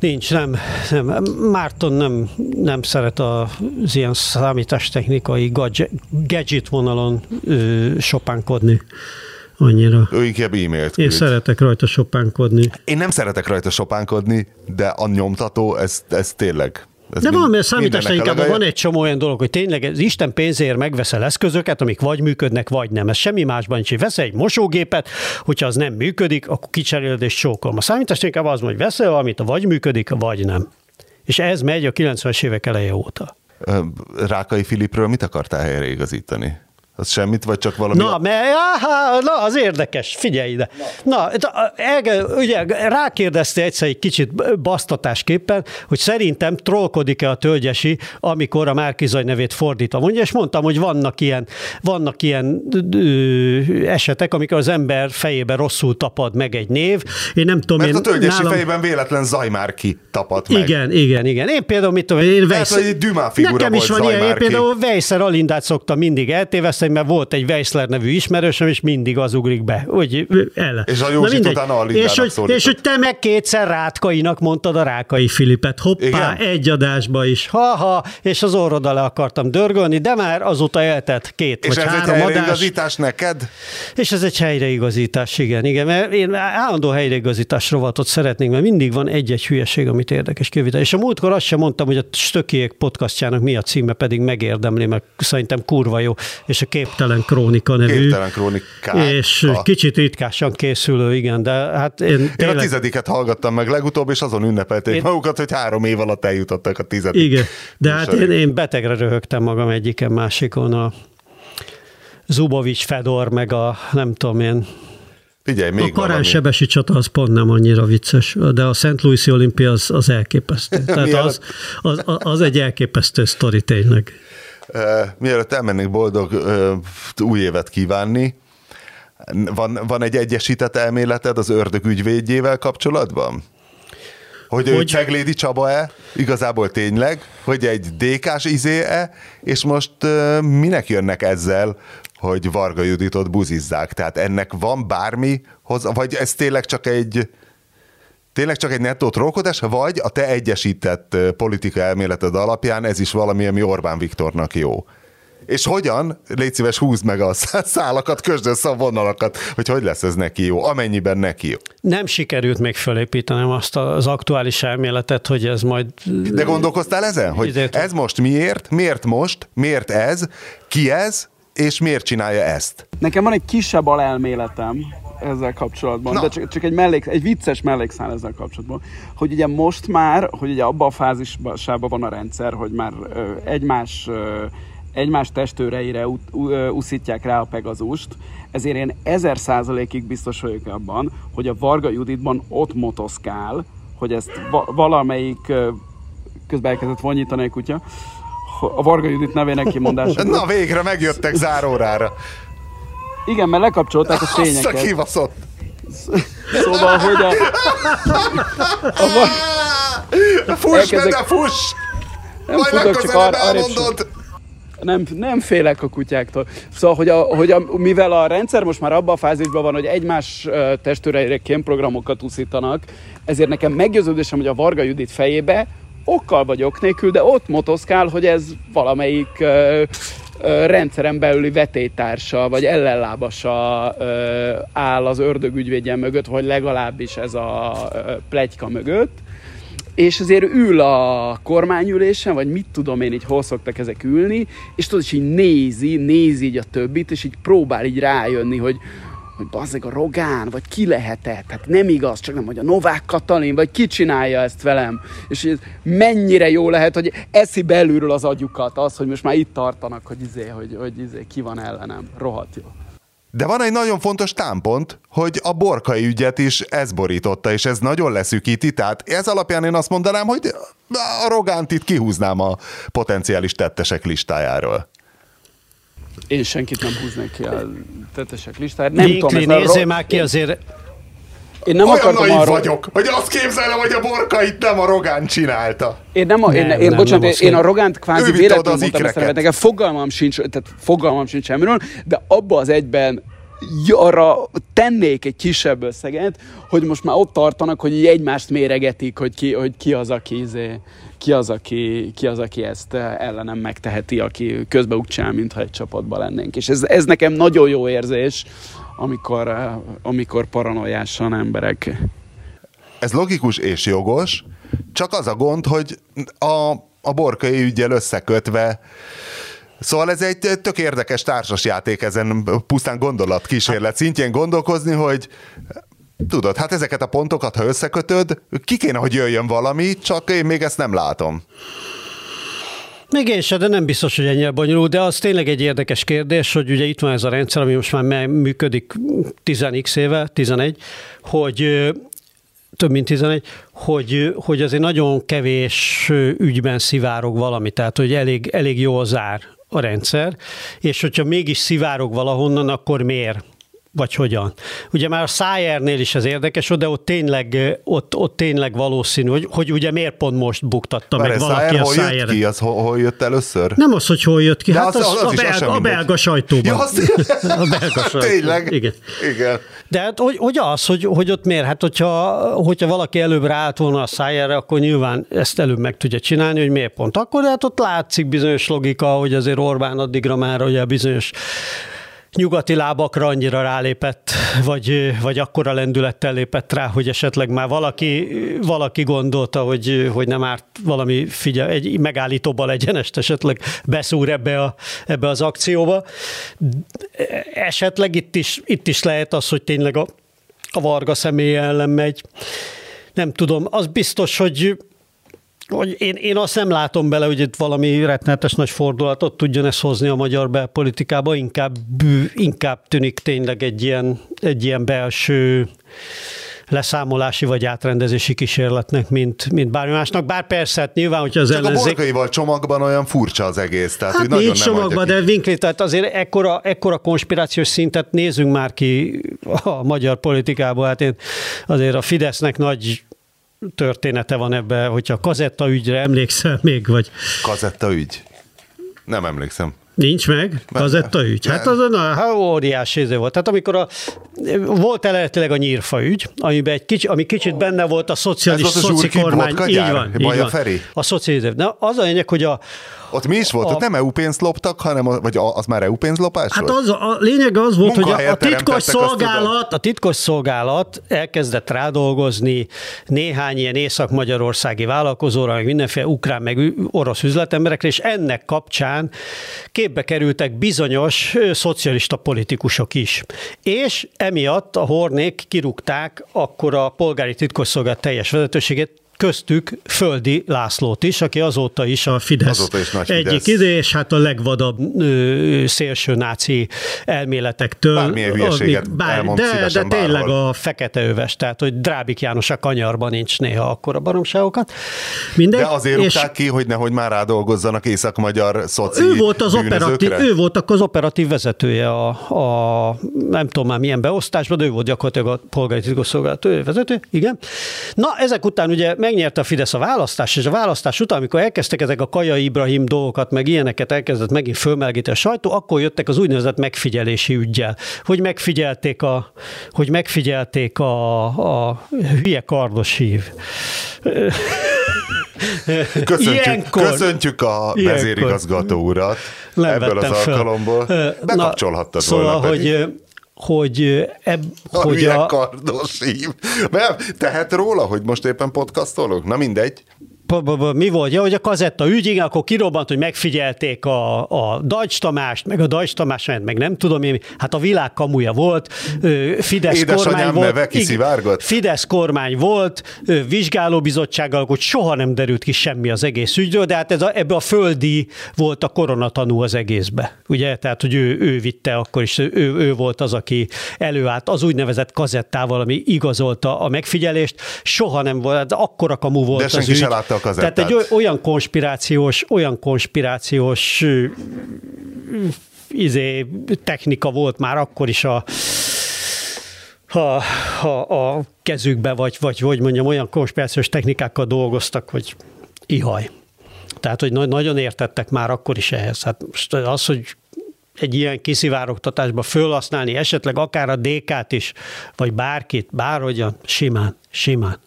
Nincs, nem. nem. Márton nem, nem szeret az ilyen számítástechnikai gadget, vonalon ö, sopánkodni annyira. Ő inkább e-mailt Én szeretek rajta sopánkodni. Én nem szeretek rajta sopánkodni, de a nyomtató, ez, ez tényleg ez De van, mert számítástechnikában van egy csomó olyan dolog, hogy tényleg az Isten pénzért megveszel eszközöket, amik vagy működnek, vagy nem. Ez semmi másban nincs. Veszel egy mosógépet, hogyha az nem működik, akkor kicseréled és csókolom. A számítástechnikában az, hogy veszel valamit, vagy működik, vagy nem. És ez megy a 90-es évek eleje óta. Rákai Filipről mit akartál helyreigazítani? Az semmit, vagy csak valami... Na, mert, aha, na az érdekes, figyelj ide. Na, na el, ugye rákérdezte egyszer egy kicsit basztatásképpen, hogy szerintem trollkodik-e a tölgyesi, amikor a Márkizaj nevét fordítva mondja, és mondtam, hogy vannak ilyen, vannak ilyen ö, esetek, amikor az ember fejében rosszul tapad meg egy név. Én nem tudom, Mert én, a tölgyesi nálam... fejében véletlen Zajmárki tapad meg. Igen, igen, igen. Én például, mit tudom, én Vejsz... Lehet, egy figura Nekem is van ilyen, én például Vejszer Alindát szoktam mindig eltéveszteni, mert volt egy Weissler nevű ismerősöm, és mindig az ugrik be. Hogy el. És a Józsit utána a és hogy, és hogy te meg kétszer Rátkainak mondtad a Rákai Filipet. Hoppá, Igen? egy adásba is. Ha-ha, és az orrod alá akartam dörgölni, de már azóta eltett két és vagy ez három egy helyreigazítás neked? És ez egy helyreigazítás, igen. igen mert én állandó helyreigazítás rovatot szeretnék, mert mindig van egy-egy hülyeség, amit érdekes kivita. És a múltkor azt sem mondtam, hogy a Stökiek podcastjának mi a címe, pedig megérdemli, mert szerintem kurva jó. És a Képtelen Krónika nevű. Képtelen Krónika. És kicsit ritkásan készülő, igen, de hát én Én tényleg... a tizediket hallgattam meg legutóbb, és azon ünnepelték Én- magukat, hogy három év alatt eljutottak a tizedik. Igen, de hát én, én betegre röhögtem magam egyiken másikon a Zubovics Fedor, meg a nem tudom én, Figyelj, még a. Karánsebesi csata az pont nem annyira vicces, de a Szent Louis olimpia az, az elképesztő. Tehát az, az, az, egy elképesztő sztori tényleg. Mielőtt elmennék boldog új évet kívánni, van, van egy egyesített elméleted az ördög ügyvédjével kapcsolatban? Hogy, hogy... ő Hogy? Cseglédi Csaba-e? Igazából tényleg? Hogy egy DK-s izé-e? És most uh, minek jönnek ezzel, hogy Varga Juditot buzizzák? Tehát ennek van bármi, hozzá, vagy ez tényleg csak egy tényleg csak egy nettó trókodás, vagy a te egyesített politika elméleted alapján ez is valami, ami Orbán Viktornak jó. És hogyan? Légy szíves, húzd meg a szá- szálakat, közd össze a vonalakat, hogy hogy lesz ez neki jó, amennyiben neki jó. Nem sikerült még fölépítenem azt az aktuális elméletet, hogy ez majd... De gondolkoztál ezen, hogy Idét- ez most miért, miért most, miért ez, ki ez, és miért csinálja ezt? Nekem van egy kisebb alelméletem ezzel kapcsolatban, Na. de csak, csak egy, mellék, egy vicces mellékszál ezzel kapcsolatban, hogy ugye most már, hogy ugye abban a fázisában van a rendszer, hogy már ö, egymás, ö, egymás testőreire uszítják rá a Pegazust, ezért én ezer százalékig biztos vagyok abban, hogy a Varga Juditban ott motoszkál, hogy ezt va- valamelyik közben elkezdett vonyítani egy kutya, a Varga Judit nevének kimondása. Na végre megjöttek zárórára. Igen, mert lekapcsolták a Azt a fényeket. kibaszott. Szóval, hogy a, a va- Fuss, Elkezdek- de fuss! nem Majd futok, csak ar- elmondod. nem, nem félek a kutyáktól. Szóval, hogy, a, hogy a, mivel a rendszer most már abban a fázisban van, hogy egymás testőreire kémprogramokat uszítanak, ezért nekem meggyőződésem, hogy a Varga Judit fejébe okkal vagy ok nélkül, de ott motoszkál, hogy ez valamelyik ö, rendszeren belüli vetétársa, vagy ellenlábasa áll az ördögügyvédje mögött, vagy legalábbis ez a ö, pletyka mögött. És azért ül a kormányülésen, vagy mit tudom én, így hol szoktak ezek ülni, és tudod, és így nézi, nézi így a többit, és így próbál így rájönni, hogy hogy bazzeg a Rogán, vagy ki lehetett, hát nem igaz, csak nem, hogy a Novák Katalin, vagy ki csinálja ezt velem, és ez mennyire jó lehet, hogy eszi belülről az agyukat az, hogy most már itt tartanak, hogy izé, hogy, hogy izé, ki van ellenem, rohadt jó. De van egy nagyon fontos támpont, hogy a borkai ügyet is ez borította, és ez nagyon leszűkíti, tehát ez alapján én azt mondanám, hogy a Rogánt itt kihúznám a potenciális tettesek listájáról. Én senkit nem húznék ki a tetesek listájára. Nem Mikli, tudom, ez a nézzél már ki azért, Én nem Olyan akartam arról... vagyok, hogy azt képzelem, hogy a borkait nem a Rogán csinálta. Én nem, a, én, Nem, én, nem, bocsánat, nem én, én a. Rogánt kvázi véletlenül mondtam ezt, ikreket. nekem fogalmam sincs, tehát fogalmam sincs semmiről, de abba az egyben arra tennék egy kisebb összeget, hogy most már ott tartanak, hogy így egymást méregetik, hogy ki, hogy ki az, aki izé, ki az, aki, ki az, aki ezt eh, ellenem megteheti, aki közbe úgy csinál, mintha egy csapatban lennénk. És ez, ez nekem nagyon jó érzés, amikor, eh, amikor paranoiásan emberek Ez logikus és jogos, csak az a gond, hogy a, a borkai ügyel összekötve Szóval ez egy tök érdekes társasjáték ezen pusztán gondolatkísérlet szintjén gondolkozni, hogy tudod, hát ezeket a pontokat, ha összekötöd, ki kéne, hogy jöjjön valami, csak én még ezt nem látom. Még én sem, de nem biztos, hogy ennyire bonyolult, de az tényleg egy érdekes kérdés, hogy ugye itt van ez a rendszer, ami most már működik 10x éve, 11, hogy több mint 11, hogy, hogy azért nagyon kevés ügyben szivárog valami, tehát hogy elég, elég jó az a rendszer, és hogyha mégis szivárog valahonnan, akkor miért? Vagy hogyan? Ugye már a Szájernél is ez érdekes, de ott tényleg, ott, ott tényleg valószínű, hogy, hogy ugye miért pont most buktatta Várj, meg valaki Szájer a hol jött ki? Az hol, hol jött először? Nem az, hogy hol jött ki, De hát az, az, az a, az belga, sem a belga sajtóban. Ja, az... A belga sajtóban. Tényleg? Igen. Igen. De hát hogy, hogy az, hogy, hogy ott miért? Hát hogyha, hogyha valaki előbb ráállt volna a szájára, akkor nyilván ezt előbb meg tudja csinálni, hogy miért pont akkor, de hát ott látszik bizonyos logika, hogy azért Orbán addigra már ugye bizonyos nyugati lábakra annyira rálépett, vagy, vagy akkora lendülettel lépett rá, hogy esetleg már valaki, valaki gondolta, hogy, hogy nem árt valami figyel, egy megállítóba egyenest esetleg beszúr ebbe, a, ebbe az akcióba. Esetleg itt is, itt is lehet az, hogy tényleg a, a Varga személy ellen megy. Nem tudom, az biztos, hogy hogy én, én azt nem látom bele, hogy itt valami rettenetes nagy fordulatot tudjon ezt hozni a magyar belpolitikába, inkább, inkább tűnik tényleg egy ilyen, egy ilyen belső leszámolási vagy átrendezési kísérletnek, mint, mint bármi másnak. Bár persze, hát nyilván, hogyha az Csak ellenzék... a borkaival csomagban olyan furcsa az egész. Tehát, Hát hogy nagyon nincs csomagban, de ki. Winkli, tehát azért ekkora, ekkora konspirációs szintet nézzünk már ki a magyar politikából. Hát én azért a Fidesznek nagy története van ebbe, hogyha a kazetta ügyre emlékszel még, vagy Kazetta ügy? Nem emlékszem. Nincs meg? Kazetta ügy? Hát az a na, hát óriási izé volt. Tehát amikor a, volt eredetileg a nyírfa ügy, amiben egy kicsi, ami kicsit benne volt a szociális Ez volt a szoci kormány. Így van, így van. Feri? A szociális. Na, az a lényeg, hogy a, Ott mi is volt? A- Ott nem EU pénzt loptak, hanem a, vagy az már EU pénzlopás Hát volt? az, a lényeg az volt, hogy a, a titkos szolgálat, a titkos szolgálat elkezdett rádolgozni néhány ilyen észak-magyarországi vállalkozóra, meg mindenféle ukrán, meg orosz üzletemberekre, és ennek kapcsán képbe kerültek bizonyos szocialista politikusok is. És emiatt a Hornék kirúgták akkor a polgári titkosszolgálat teljes vezetőségét, köztük Földi Lászlót is, aki azóta is a Fidesz Azóta is nagy egyik Fidesz. ide, és hát a legvadabb ö, szélső náci elméletektől. Bármilyen hülyeséget amik- elmond de, de tényleg bárhol. a fekete öves, tehát hogy Drábik János a kanyarban nincs néha akkora baromságokat. Mindegy. De azért és rúgták ki, hogy nehogy már rádolgozzanak észak-magyar szoci ő volt az operatív, ő volt akkor az operatív vezetője a, a, nem tudom már milyen beosztásban, de ő volt gyakorlatilag a polgári titkosszolgálat vezető, igen. Na, ezek után ugye megnyerte a Fidesz a választást, és a választás után, amikor elkezdtek ezek a Kaja Ibrahim dolgokat, meg ilyeneket elkezdett megint fölmelgíteni a sajtó, akkor jöttek az úgynevezett megfigyelési ügyjel, hogy megfigyelték a, hogy megfigyelték a, a hülye kardos hív. Köszöntjük, Ilyenkor- köszöntjük a ilyenkor- vezérigazgató urat Nem ebből az föl. alkalomból. Bekapcsolhattad na, volna Szóval, pedig. hogy, hogy, eb, A hogy a, kardos hív. Nem, tehet róla, hogy most éppen podcastolunk? Na mindegy. Mi volt? Ja, hogy a kazetta ügy, igen, akkor kirobbant, hogy megfigyelték a, a Dajcs Tamást, meg a Dajcs Tamás, meg nem tudom én, hát a világ kamuja volt, Fidesz Édesanyám kormány volt. neve kiszivárgott? Fidesz kormány volt, ö, vizsgálóbizottsággal, hogy soha nem derült ki semmi az egész ügyről, de hát ez a, ebbe a földi volt a koronatanú az egészbe. Ugye, tehát, hogy ő, ő vitte akkor is, ő, ő volt az, aki előállt az úgynevezett kazettával, ami igazolta a megfigyelést. Soha nem volt, akkora kamu volt De az ügy. se látta a kazettát. Tehát egy oly- olyan konspirációs, olyan konspirációs izé, technika volt már akkor is a, a, a, a kezükbe, vagy, vagy hogy mondjam, olyan konspirációs technikákkal dolgoztak, hogy ihaj. Tehát, hogy na- nagyon értettek már akkor is ehhez. Hát most az, hogy egy ilyen kiszivárogtatásba fölhasználni esetleg akár a DK-t is, vagy bárkit, bárhogyan, simán, simán.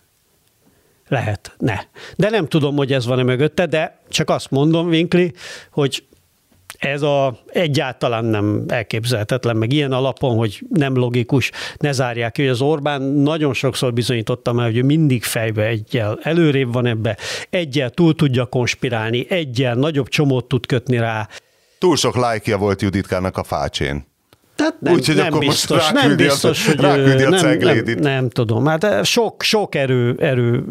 Lehet, ne. De nem tudom, hogy ez van-e mögötte, de csak azt mondom, Winkli, hogy ez a egyáltalán nem elképzelhetetlen, meg ilyen alapon, hogy nem logikus, ne zárják ki, hogy az Orbán nagyon sokszor bizonyította már, hogy ő mindig fejbe egyel előrébb van ebbe, egyel túl tudja konspirálni, egyel nagyobb csomót tud kötni rá. Túl sok lájkja volt Juditkának a fácsén. Tehát nem, Úgyhogy nem akkor most biztos, nem ráküldi a- biztos, hogy ráküldi a nem, nem, ceglédit. nem, tudom. Hát sok, sok erő, erő,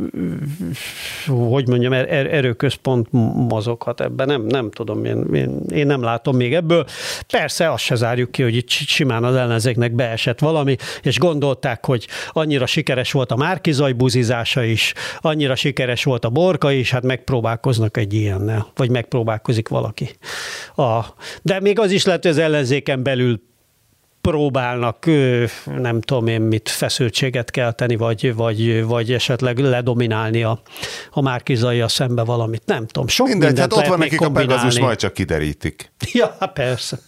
hogy mondjam, er, er- erőközpont mozoghat ebben. Nem, nem tudom, én, én, én, nem látom még ebből. Persze azt se zárjuk ki, hogy itt simán az ellenzéknek beesett valami, és gondolták, hogy annyira sikeres volt a Márkizaj buzizása is, annyira sikeres volt a Borka is, hát megpróbálkoznak egy ilyennel, vagy megpróbálkozik valaki. A, de még az is lehet, hogy az ellenzéken belül próbálnak, nem tudom én mit, feszültséget kelteni, vagy, vagy, vagy esetleg ledominálni a, a Márkizai szembe valamit. Nem tudom, sok Mindegy, hát ott van nekik a Pegazus, kombinálni. majd csak kiderítik. Ja, persze.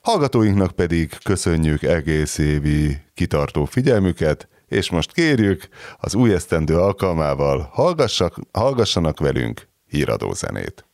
Hallgatóinknak pedig köszönjük egész évi kitartó figyelmüket, és most kérjük, az új esztendő alkalmával hallgassak, hallgassanak velünk híradó zenét.